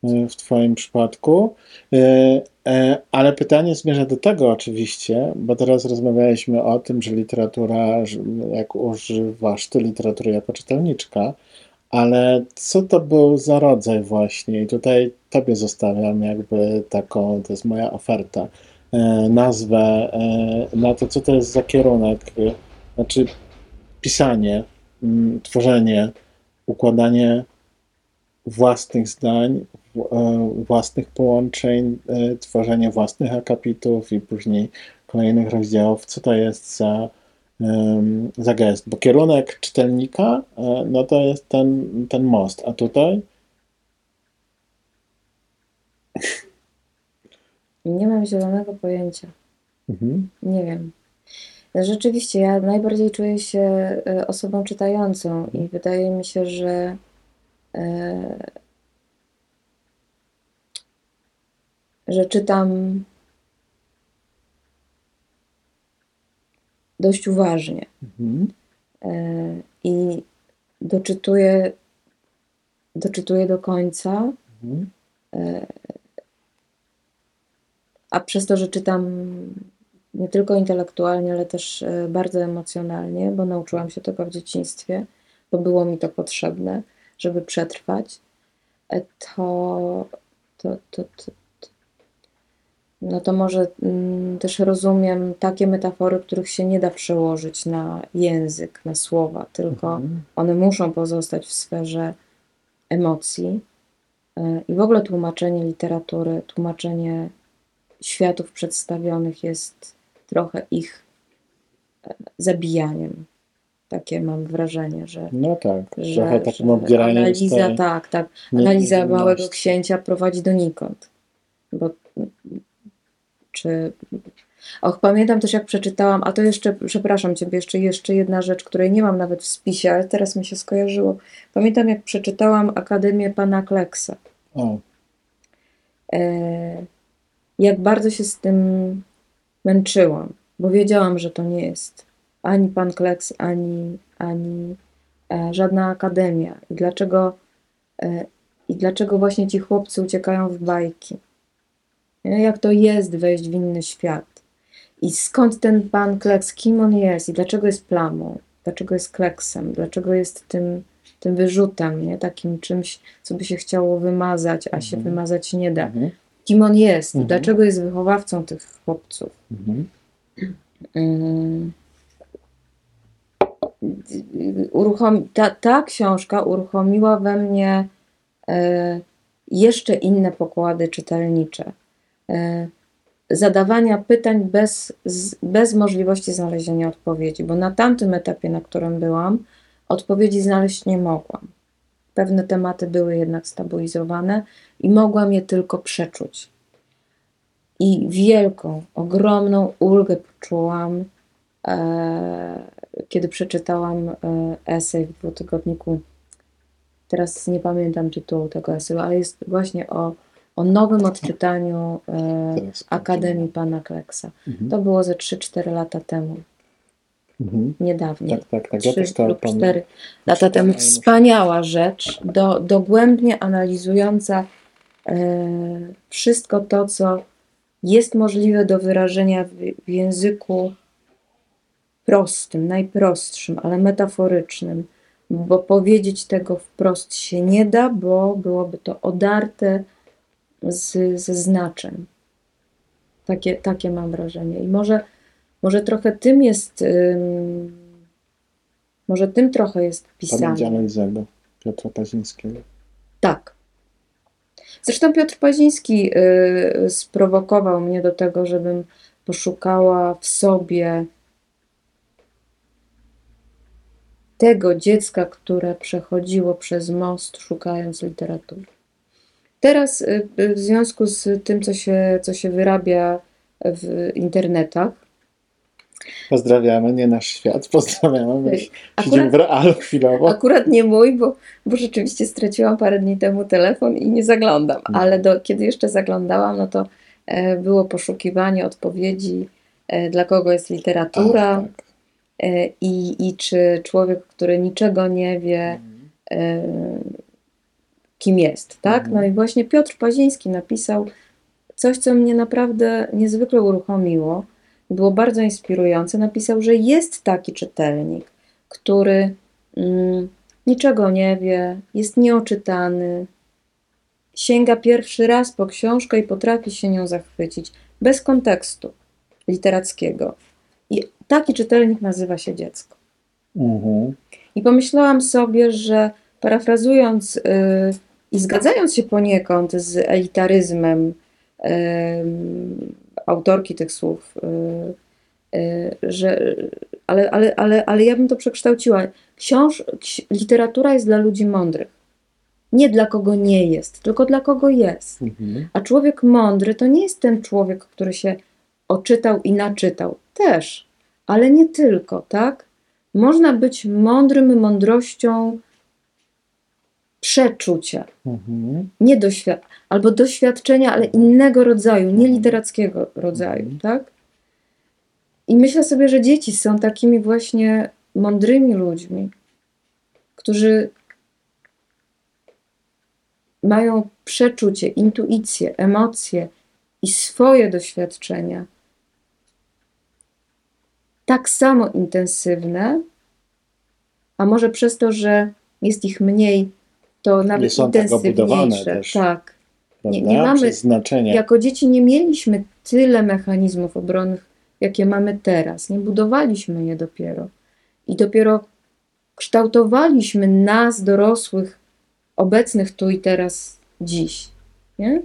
w Twoim przypadku. E, Ale pytanie zmierza do tego oczywiście, bo teraz rozmawialiśmy o tym, że literatura, jak używasz ty literatury jako czytelniczka, ale co to był za rodzaj właśnie? I tutaj Tobie zostawiam jakby taką, to jest moja oferta e, nazwę e, na to, co to jest za kierunek. e, Znaczy pisanie, mm, tworzenie, układanie własnych zdań, własnych połączeń, tworzenie własnych akapitów i później kolejnych rozdziałów. Co to jest za, za gest? Bo kierunek czytelnika, e, no to jest ten, ten most, a tutaj Nie mam zielonego pojęcia. mhm. Nie wiem. Rzeczywiście, ja najbardziej czuję się e, osobą czytającą i wydaje mi się, że e, że czytam dość uważnie Mhm. e, i doczytuję, doczytuję do końca, Mhm. a przez to, że czytam nie tylko intelektualnie, ale też e, bardzo emocjonalnie, bo nauczyłam się tego w dzieciństwie, bo było mi to potrzebne, żeby przetrwać, e, to, to, to, to no to może mm, też rozumiem takie metafory, których się nie da przełożyć na język, na słowa, tylko Mhm. one muszą pozostać w sferze emocji. E, I w ogóle tłumaczenie literatury, tłumaczenie światów przedstawionych jest trochę ich e, zabijaniem. Takie mam wrażenie, że, No tak, że, trochę takim że analiza, tak, tak, analiza. Małego Księcia prowadzi donikąd. Bo czy... Och, pamiętam też jak przeczytałam, a to jeszcze, przepraszam Ciebie, jeszcze, jeszcze jedna rzecz, której nie mam nawet w spisie, ale teraz mi się skojarzyło. Pamiętam jak przeczytałam Akademię Pana Kleksa. O, E, jak bardzo się z tym męczyłam, bo wiedziałam, że to nie jest ani pan Kleks, ani, ani e, żadna akademia. I dlaczego, e, I dlaczego właśnie ci chłopcy uciekają w bajki? Jak to jest wejść w inny świat? I skąd ten pan Kleks, kim on jest i dlaczego jest plamą, dlaczego jest kleksem, dlaczego jest tym, tym wyrzutem, nie? takim czymś, co by się chciało wymazać, a się Mhm. wymazać nie da. Mhm. Kim on jest, Mhm. dlaczego jest wychowawcą tych chłopców. Mhm. Mm. Uruchom... Ta, ta książka uruchomiła we mnie e, jeszcze inne pokłady czytelnicze. E, zadawania pytań bez, bez możliwości znalezienia odpowiedzi, bo na tamtym etapie, na którym byłam, odpowiedzi znaleźć nie mogłam. Pewne tematy były jednak stabilizowane i mogłam je tylko przeczuć. I wielką, ogromną ulgę poczułam, e, kiedy przeczytałam e, esej w dwutygodniku. Teraz nie pamiętam tytułu tego eseju, ale jest właśnie o, o nowym odczytaniu e, Teraz Akademii Pana Kleksa. Mhm. To było ze 3-4 lata temu, Mhm. niedawniej. Tak, tak, tak. Ja lub pamiętam. cztery lata temu. Wspaniała rzecz, do, dogłębnie analizująca e, wszystko to, co jest możliwe do wyrażenia w, w języku prostym, najprostszym, ale metaforycznym, bo powiedzieć tego wprost się nie da, bo byłoby to odarte z, ze znaczeń. Takie, takie mam wrażenie. I może, może trochę tym jest, ym, może tym trochę jest Pamięć pisanie. Analizego Piotra Pazińskiego. Tak. Zresztą Piotr Paziński y, sprowokował mnie do tego, żebym poszukała w sobie tego dziecka, które przechodziło przez most, szukając literatury. Teraz, y, y, w związku z tym, co się, co się wyrabia w internetach, Pozdrawiamy, nie nasz świat, pozdrawiamy. My siedzimy w realu chwilowo. Akurat nie mój, bo, bo rzeczywiście straciłam parę dni temu telefon i nie zaglądam, Mhm. ale do, kiedy jeszcze zaglądałam, no to e, było poszukiwanie odpowiedzi, e, dla kogo jest literatura Ach, tak. e, i, i czy człowiek, który niczego nie wie, e, kim jest, tak? No i właśnie Piotr Paziński napisał coś, co mnie naprawdę niezwykle uruchomiło, było bardzo inspirujące. Napisał, że jest taki czytelnik, który mm, niczego nie wie, jest nieoczytany, sięga pierwszy raz po książkę i potrafi się nią zachwycić, bez kontekstu literackiego. I taki czytelnik nazywa się dziecko. Mhm. I pomyślałam sobie, że parafrazując y, i zgadzając się poniekąd z elitaryzmem em, autorki tych słów, y, y, że, ale, ale, ale, ale ja bym to przekształciła. Książ, ksi- literatura jest dla ludzi mądrych. Nie dla kogo nie jest, tylko dla kogo jest. Mhm. A człowiek mądry to nie jest ten człowiek, który się oczytał i naczytał. Też, ale nie tylko, tak? Można być mądrym mądrością przeczucia, Mhm. nie doświad- albo doświadczenia, ale innego rodzaju, nie Mhm. literackiego rodzaju, Mhm. tak? I myślę sobie, że dzieci są takimi właśnie mądrymi ludźmi, którzy mają przeczucie, intuicję, emocje i swoje doświadczenia tak samo intensywne, a może przez to, że jest ich mniej, to nawet są tak intensywniejsze. też. Tak. Nie- nie mamy- Przez znaczenie. Jako dzieci nie mieliśmy tyle mechanizmów obronnych, jakie mamy teraz. Nie budowaliśmy je dopiero. I dopiero kształtowaliśmy nas, dorosłych, obecnych tu i teraz, dziś. Nie?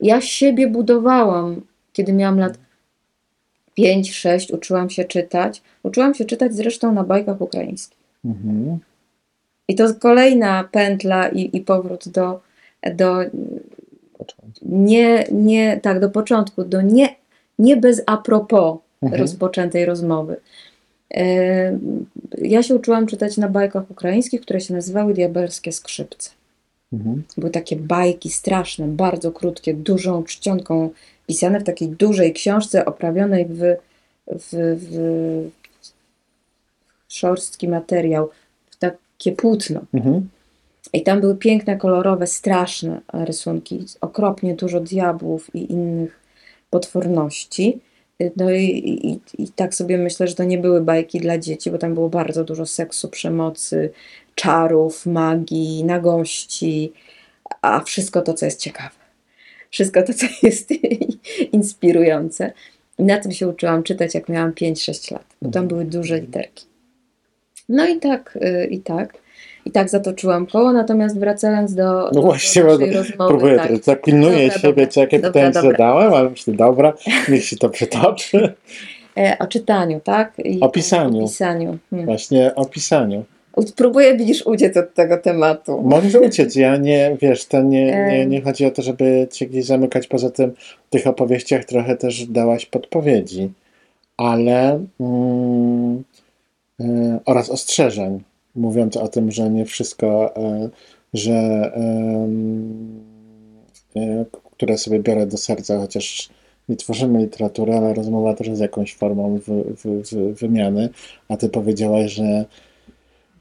Ja siebie budowałam, kiedy miałam lat 5-6, uczyłam się czytać. Uczyłam się czytać zresztą na bajkach ukraińskich. Mhm. I to kolejna pętla i, i powrót do, do Początek. nie, nie, tak, do początku, do nie, nie bez a propos Mhm. rozpoczętej rozmowy. E, Ja się uczyłam czytać na bajkach ukraińskich, które się nazywały Diabelskie Skrzypce. Mhm. Były takie bajki straszne, bardzo krótkie, dużą czcionką pisane w takiej dużej książce oprawionej w, w, w szorstki materiał, takie płótno. Mhm. I tam były piękne, kolorowe, straszne rysunki, okropnie dużo diabłów i innych potworności. No i, i, i tak sobie myślę, że to nie były bajki dla dzieci, bo tam było bardzo dużo seksu, przemocy, czarów, magii, nagości, a wszystko to, co jest ciekawe. Wszystko to, co jest inspirujące. I na tym się uczyłam czytać, jak miałam 5-6 lat, bo tam były duże literki. No i tak, y, i tak. I tak zatoczyłam koło, natomiast wracając do, No do właśnie, naszej bo rozmowy, próbuję, tak. tak. zapilnuję Dobra, siebie, dobra. co jakie Dobra, pytanie dobra. zadałem, ale myślę, dobra, niech się to przytoczy. E, o czytaniu, tak? I O pisaniu. O pisaniu. Hmm. Właśnie o pisaniu. Próbuję, widzisz, uciec od tego tematu. Możesz uciec, ja nie, wiesz, to nie, nie, Em. nie chodzi o to, żeby cię gdzieś zamykać, poza tym w tych opowieściach trochę też dałaś podpowiedzi, ale mm, e, oraz ostrzeżeń, mówiąc o tym, że nie wszystko, e, że e, które sobie biorę do serca, chociaż nie tworzymy literatury, ale rozmowa też jest jakąś formą wy, wy, wy, wymiany, a ty powiedziałaś, że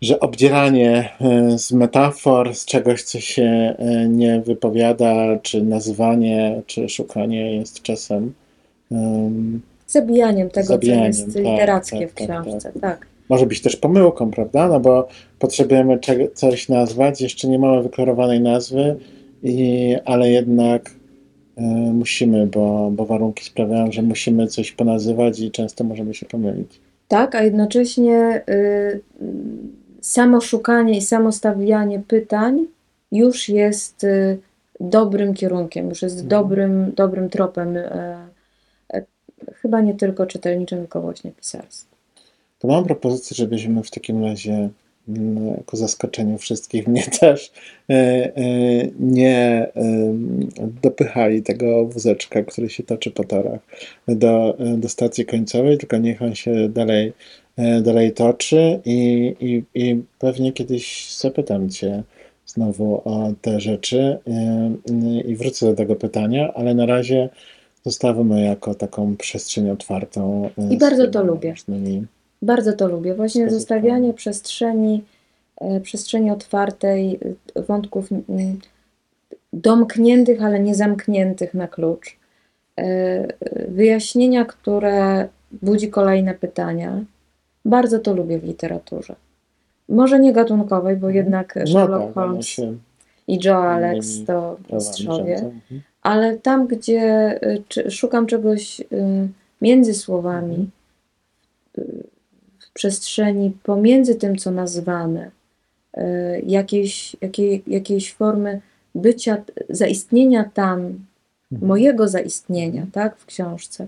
że obdzieranie e, z metafor, z czegoś, co się e, nie wypowiada, czy nazywanie, czy szukanie jest czasem. em, Zabijaniem tego, Zabijaniem, co jest tak, literackie tak, w tak, książce. Tak. Może być też pomyłką, prawda? No bo potrzebujemy coś nazwać, jeszcze nie mamy wyklarowanej nazwy, i, ale jednak e, musimy, bo, bo warunki sprawiają, że musimy coś ponazywać i często możemy się pomylić. Tak, a jednocześnie y, y, samo szukanie i samo stawianie pytań już jest y, dobrym kierunkiem, już jest Mhm. dobrym, dobrym tropem. y, y, chyba nie tylko czytelniczym, tylko właśnie pisarskim. To mam propozycję, żebyśmy w takim razie mm, ku zaskoczeniu wszystkich, mnie też, e, e, nie dopychali tego wózeczka, który się toczy po torach do, do stacji końcowej, tylko niech on się dalej, e, dalej toczy i, i, i pewnie kiedyś zapytam Cię znowu o te rzeczy e, i wrócę do tego pytania, ale na razie zostawimy jako taką przestrzeń otwartą. e, I bardzo to lubię. różnymi Bardzo to lubię. Właśnie zostawianie przestrzeni, e, przestrzeni otwartej, e, wątków domkniętych, ale nie zamkniętych na klucz. E, Wyjaśnienia, które budzi kolejne pytania. Bardzo to lubię w literaturze. Może nie gatunkowej, bo jednak No Sherlock tak, Holmes i Joe Alex to mistrzowie. Mhm. Ale tam, gdzie szukam czegoś między słowami, w przestrzeni pomiędzy tym, co nazwane, y, jakiejś, jakiej, jakiejś formy bycia, zaistnienia tam, Mhm. mojego zaistnienia, tak, w książce,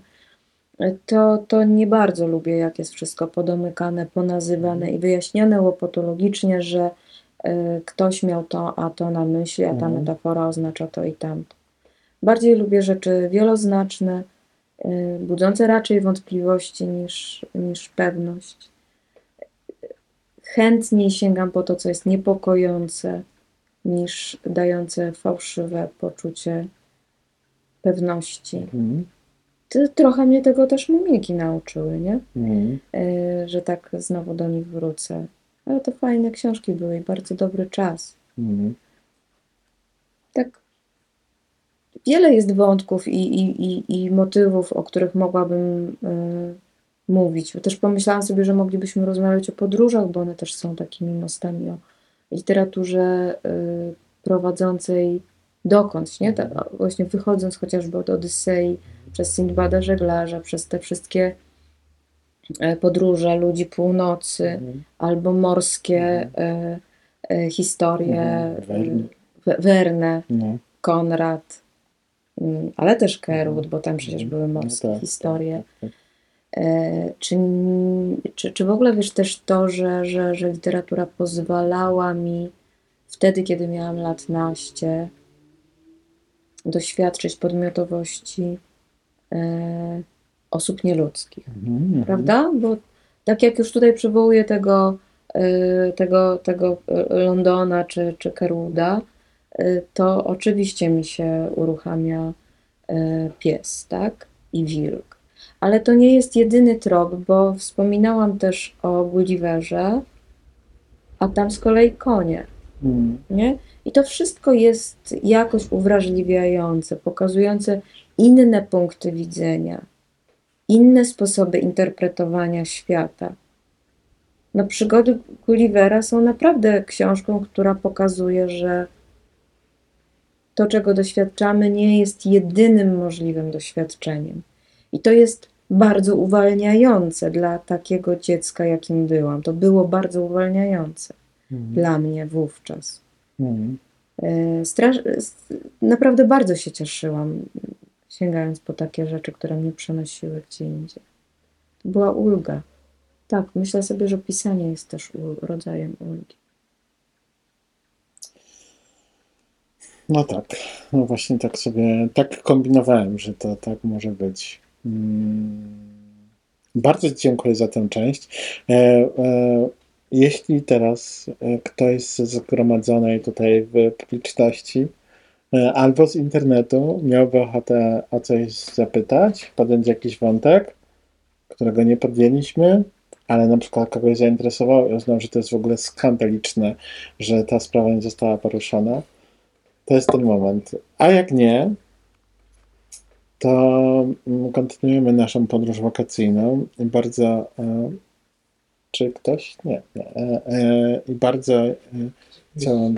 y, to, to nie bardzo lubię, jak jest wszystko podomykane, ponazywane i wyjaśnione łopatologicznie, że y, ktoś miał to, a to na myśli, a ta Mhm. metafora oznacza to i tamto. Bardziej lubię rzeczy wieloznaczne, y, budzące raczej wątpliwości niż, niż pewność. Chętniej sięgam po to, co jest niepokojące, niż dające fałszywe poczucie pewności. Mhm. Trochę mnie tego też mumiki nauczyły, nie? Mhm. Y, że tak znowu do nich wrócę. Ale to fajne książki były i bardzo dobry czas. Mhm. tak wiele jest wątków i, i, i, i motywów, o których mogłabym y, mówić. Też pomyślałam sobie, że moglibyśmy rozmawiać o podróżach, bo one też są takimi mostami o literaturze y, prowadzącej dokądś, nie? Ta, właśnie wychodząc chociażby od Odysei, przez Sindbada Żeglarza, przez te wszystkie e, podróże ludzi północy, Mhm. albo morskie e, historie, Mhm. Werne, No. Konrad, mm, ale też Kerwood, bo tam przecież Mhm. były No morskie tak, historie. tak, tak. E, Czy, czy, czy w ogóle wiesz też to, że, że, że literatura pozwalała mi wtedy, kiedy miałam lat naście, doświadczyć podmiotowości e, osób nieludzkich, Mhm. prawda? Bo tak jak już tutaj przywołuję tego, e, tego, tego e, Londona czy, czy Kerwooda, e, to oczywiście mi się uruchamia e, pies, tak? I wilk. Ale to nie jest jedyny trop, bo wspominałam też o Gulliverze, a tam z kolei konie, Mhm. nie? I to wszystko jest jakoś uwrażliwiające, pokazujące inne punkty widzenia, inne sposoby interpretowania świata. No, przygody Gullivera są naprawdę książką, która pokazuje, że to, czego doświadczamy, nie jest jedynym możliwym doświadczeniem. I to jest bardzo uwalniające dla takiego dziecka, jakim byłam. To było bardzo uwalniające Mhm. dla mnie wówczas. Mhm. E, Naprawdę bardzo się cieszyłam, sięgając po takie rzeczy, które mnie przenosiły gdzie indziej. To była ulga. Tak, myślę sobie, że pisanie jest też rodzajem ulgi. No tak, no właśnie tak sobie, tak kombinowałem, że to tak może być. Mm. Bardzo dziękuję za tę część. E, e, jeśli teraz e, ktoś z zgromadzonej tutaj w publiczności albo z internetu miałby ochotę o coś zapytać, podjąć jakiś wątek, którego nie podjęliśmy, ale na przykład kogoś zainteresował i uznał, że to jest w ogóle skandaliczne, że ta sprawa nie została poruszona, to jest ten moment. A jak nie, to mm, kontynuujemy naszą podróż wakacyjną. Bardzo. E, czy ktoś? Nie. nie. E, e, I bardzo chciałem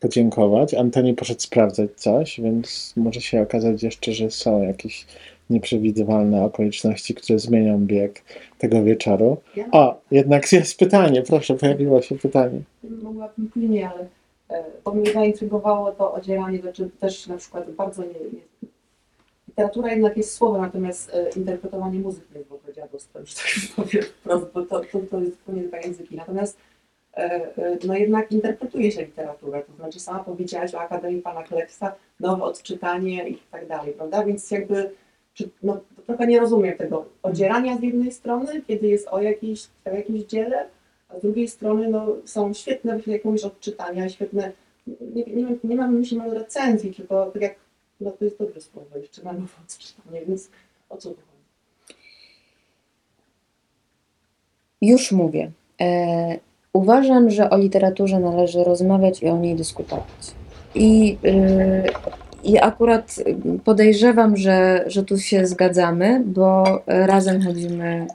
podziękować. Antoni poszedł sprawdzać coś, więc może się okazać jeszcze, że są jakieś nieprzewidywalne okoliczności, które zmienią bieg tego wieczoru. O, jednak jest pytanie, proszę, pojawiło się pytanie. Mogłabym później, ale e, to mnie zaintrygowało to odzieranie rzeczy też na przykład bardzo nie, nie Literatura jednak jest słowo, natomiast e, interpretowanie muzyki jest w ogóle dziadostwem, że tak powiem wprost, bo to, to, to jest zupełnie dwa języki. Natomiast e, no jednak interpretuje się literaturę, to znaczy sama powiedziałaś o Akademii Pana Kleksa, nowe odczytanie i tak dalej, prawda? Więc jakby czy, no, trochę nie rozumiem tego odzierania z jednej strony, kiedy jest o jakiejś, o jakimś dziele, a z drugiej strony no, są świetne jakieś odczytania, świetne, nie, nie, nie mam myśli może recenzji, tylko tak jak, no to jest dobre słowo, jeszcze na odczytanie, więc o co tu chodzi? Już mówię. E, uważam, że o literaturze należy rozmawiać i o niej dyskutować. I, y, i akurat podejrzewam, że, że tu się zgadzamy, bo razem chodzimy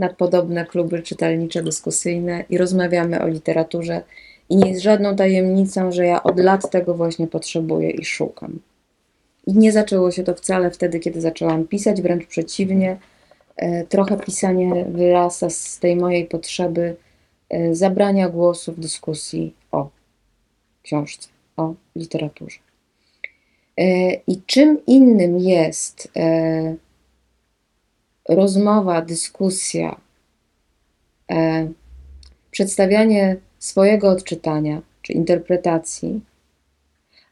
na podobne kluby czytelnicze, dyskusyjne i rozmawiamy o literaturze. I nie jest żadną tajemnicą, że ja od lat tego właśnie potrzebuję i szukam. I nie zaczęło się to wcale wtedy, kiedy zaczęłam pisać, wręcz przeciwnie. E, Trochę pisanie wyrasta z tej mojej potrzeby e, zabrania głosu w dyskusji o książce, o literaturze. E, I czym innym jest rozmowa, dyskusja, e, przedstawianie swojego odczytania czy interpretacji,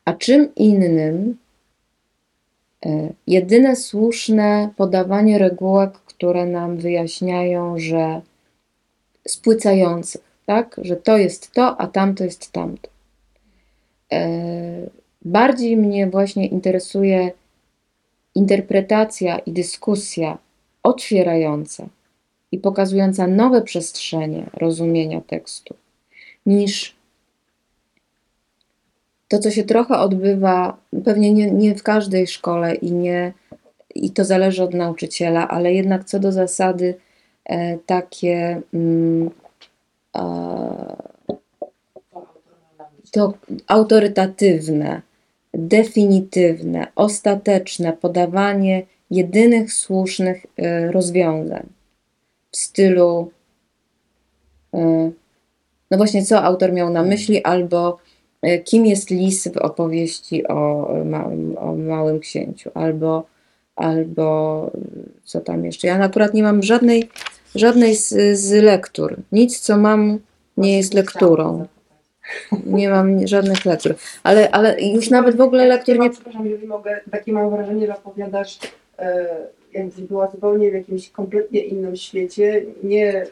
a czym innym e, jedyne słuszne podawanie regułek, które nam wyjaśniają, że spłycających, tak? Że to jest to, a tamto jest tamto. E, Bardziej mnie właśnie interesuje interpretacja i dyskusja otwierająca i pokazująca nowe przestrzenie rozumienia tekstu, niż to, co się trochę odbywa, pewnie nie, nie w każdej szkole i nie i to zależy od nauczyciela, ale jednak co do zasady e, takie mm, e, To autorytatywne, definitywne, ostateczne podawanie jedynych słusznych y, rozwiązań w stylu y, no właśnie co autor miał na myśli albo y, kim jest lis w opowieści o małym, o małym księciu albo albo co tam jeszcze. Ja akurat nie mam żadnej żadnej z, z lektur. Nic co mam nie jest lekturą. Nie mam żadnych lektur. Ale, ale już nawet w ogóle lektur nie. Przepraszam, jeżeli mogę, takie mam wrażenie, że opowiadasz, e, jakbyś była zupełnie w jakimś kompletnie innym świecie, nie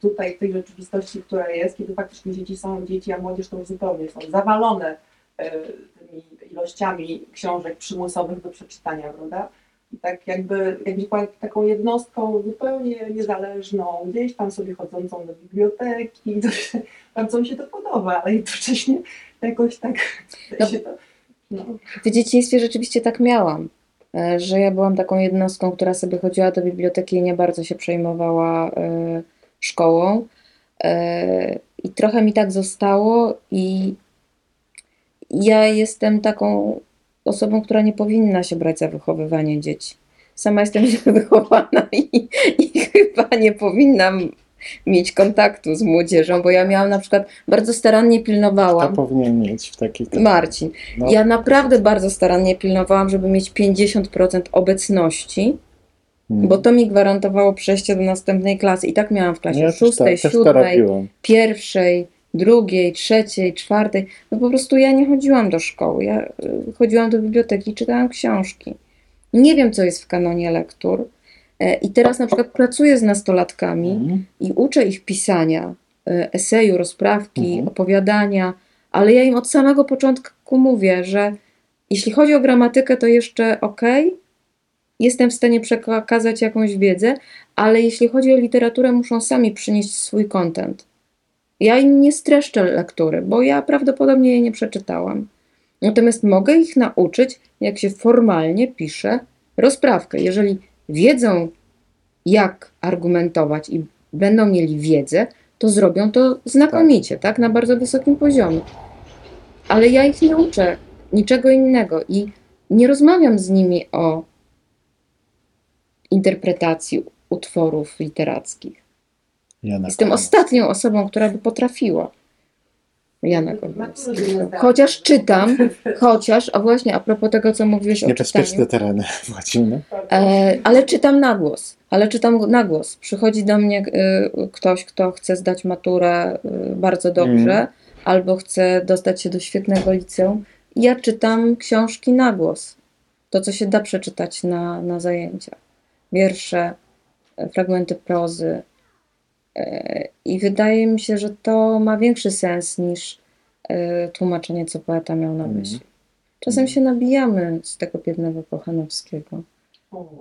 tutaj w tej rzeczywistości, która jest, kiedy faktycznie dzieci są, dzieci, a młodzież to już zupełnie są zawalone e, tymi ilościami książek przymusowych do przeczytania, prawda? I tak jakby, jakbyś była taką jednostką zupełnie niezależną, gdzieś tam sobie chodzącą do biblioteki, bardzo mi się to podoba, ale jednocześnie jakoś tak No, się to... No. W dzieciństwie rzeczywiście tak miałam. E, że ja byłam taką jednostką, która sobie chodziła do biblioteki i nie bardzo się przejmowała e, szkołą. E, I trochę mi tak zostało i ja jestem taką osobą, która nie powinna się brać za wychowywanie dzieci. Sama jestem źle wychowana i, i chyba nie powinnam mieć kontaktu z młodzieżą, bo ja miałam na przykład, bardzo starannie To pilnowałam, powinien mieć w takich... Marcin, No, ja naprawdę bardzo starannie pilnowałam, żeby mieć 50% obecności, mm. bo to mi gwarantowało przejście do następnej klasy. I tak miałam w klasie ja szóstej, to, też to siódmej, pierwszej, drugiej, trzeciej, czwartej. No po prostu ja nie chodziłam do szkoły. Ja y, chodziłam do biblioteki i czytałam książki. Nie wiem, co jest w kanonie lektur. E, I teraz na przykład pracuję z nastolatkami Mm. i uczę ich pisania, e, eseju, rozprawki, Mhm. opowiadania, ale ja im od samego początku mówię, że jeśli chodzi o gramatykę, to jeszcze ok, jestem w stanie przekazać jakąś wiedzę, ale jeśli chodzi o literaturę, muszą sami przynieść swój content. Ja im nie streszczę lektury, bo ja prawdopodobnie jej nie przeczytałam. Natomiast mogę ich nauczyć, jak się formalnie pisze rozprawkę. Jeżeli wiedzą, jak argumentować i będą mieli wiedzę, to zrobią to znakomicie, tak? Na bardzo wysokim poziomie. Ale ja ich nie uczę niczego innego i nie rozmawiam z nimi o interpretacji utworów literackich. Jana Jestem Kowalska. ostatnią osobą, która by potrafiła. Jana znam. Chociaż czytam, chociaż, a właśnie a propos tego, co mówiłeś o Niebezpieczne tereny wchodzimy. e, ale czytam na głos, ale czytam na głos. Przychodzi do mnie y, ktoś, kto chce zdać maturę y, bardzo dobrze, Mm. albo chce dostać się do świetnego liceum. Ja czytam książki na głos. To, co się da przeczytać na, na zajęciach. Wiersze, fragmenty prozy. I wydaje mi się, że to ma większy sens niż e, tłumaczenie, co poeta miał na Mhm. myśli. Czasem się nabijamy z tego biednego Kochanowskiego.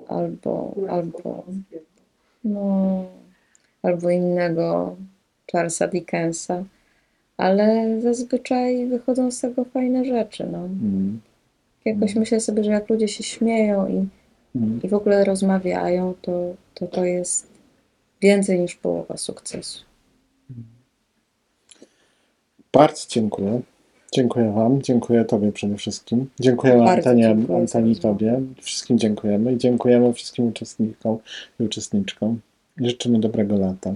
Albo, albo, no, albo innego Charlesa Dickensa. Ale zazwyczaj wychodzą z tego fajne rzeczy. No. Mm. Jakoś Mhm. myślę sobie, że jak ludzie się śmieją i, i w ogóle rozmawiają, to, to to jest więcej niż połowa sukcesu. Bardzo dziękuję. Dziękuję Wam, dziękuję Tobie przede wszystkim. Dziękuję Bardzo Antenie, dziękuję rozmowę. Tobie. Wszystkim dziękujemy i dziękujemy wszystkim uczestnikom i uczestniczkom. Życzymy dobrego lata.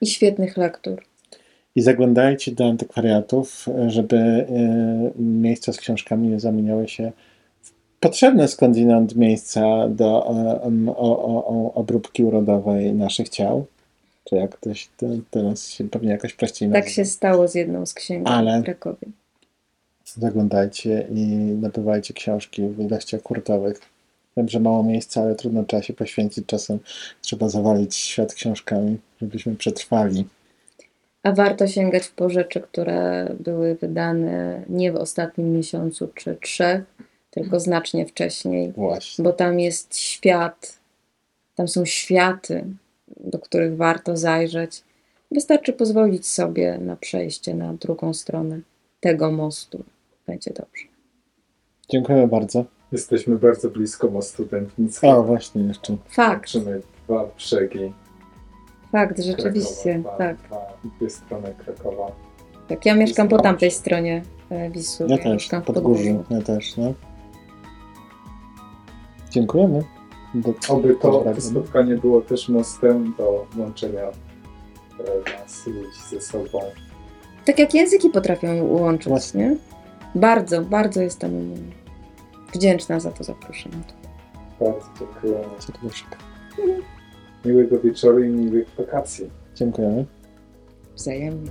I świetnych lektur. I zaglądajcie do antykwariatów, żeby e, miejsca z książkami nie zamieniały się potrzebne skądinąd miejsca do em, o, o, obróbki urodowej naszych ciał. Czy jak ktoś to, teraz się pewnie jakoś prościej Tak się stało z jedną z księg Ale- w Krakowie. Zaglądajcie i nabywajcie książki w ilościach kurtowych. Wiem, że mało miejsca, ale trudno trzeba się poświęcić. Czasem trzeba zawalić świat książkami, żebyśmy przetrwali. A warto sięgać po rzeczy, które były wydane nie w ostatnim miesiącu czy trzech, tylko znacznie wcześniej, Właśnie. bo tam jest świat, tam są światy, do których warto zajrzeć. Wystarczy pozwolić sobie na przejście na drugą stronę tego mostu. Będzie dobrze. Dziękuję bardzo. Jesteśmy bardzo blisko mostu Dębnickiego. O, właśnie jeszcze. Fakt, Łączymy dwa brzegi fakt, rzeczywiście, Krakowa, tak. dwa, dwa, dwie strony Krakowa. tak. Ja mieszkam po tamtej stronie e, Wisły. Ja też, mieszkam w pod Podgórzu. Ja też, no. Dziękujemy. Do, Oby to spotkanie było też mostem do łączenia e, nas ludzi ze sobą. Tak jak języki potrafią łączyć, Właśnie. nie? Bardzo, bardzo jestem wdzięczna za to zaproszenie. Bardzo dziękuję. Serduszko. Miłego wieczoru i miłych wakacji. Dziękujemy. Wzajemnie.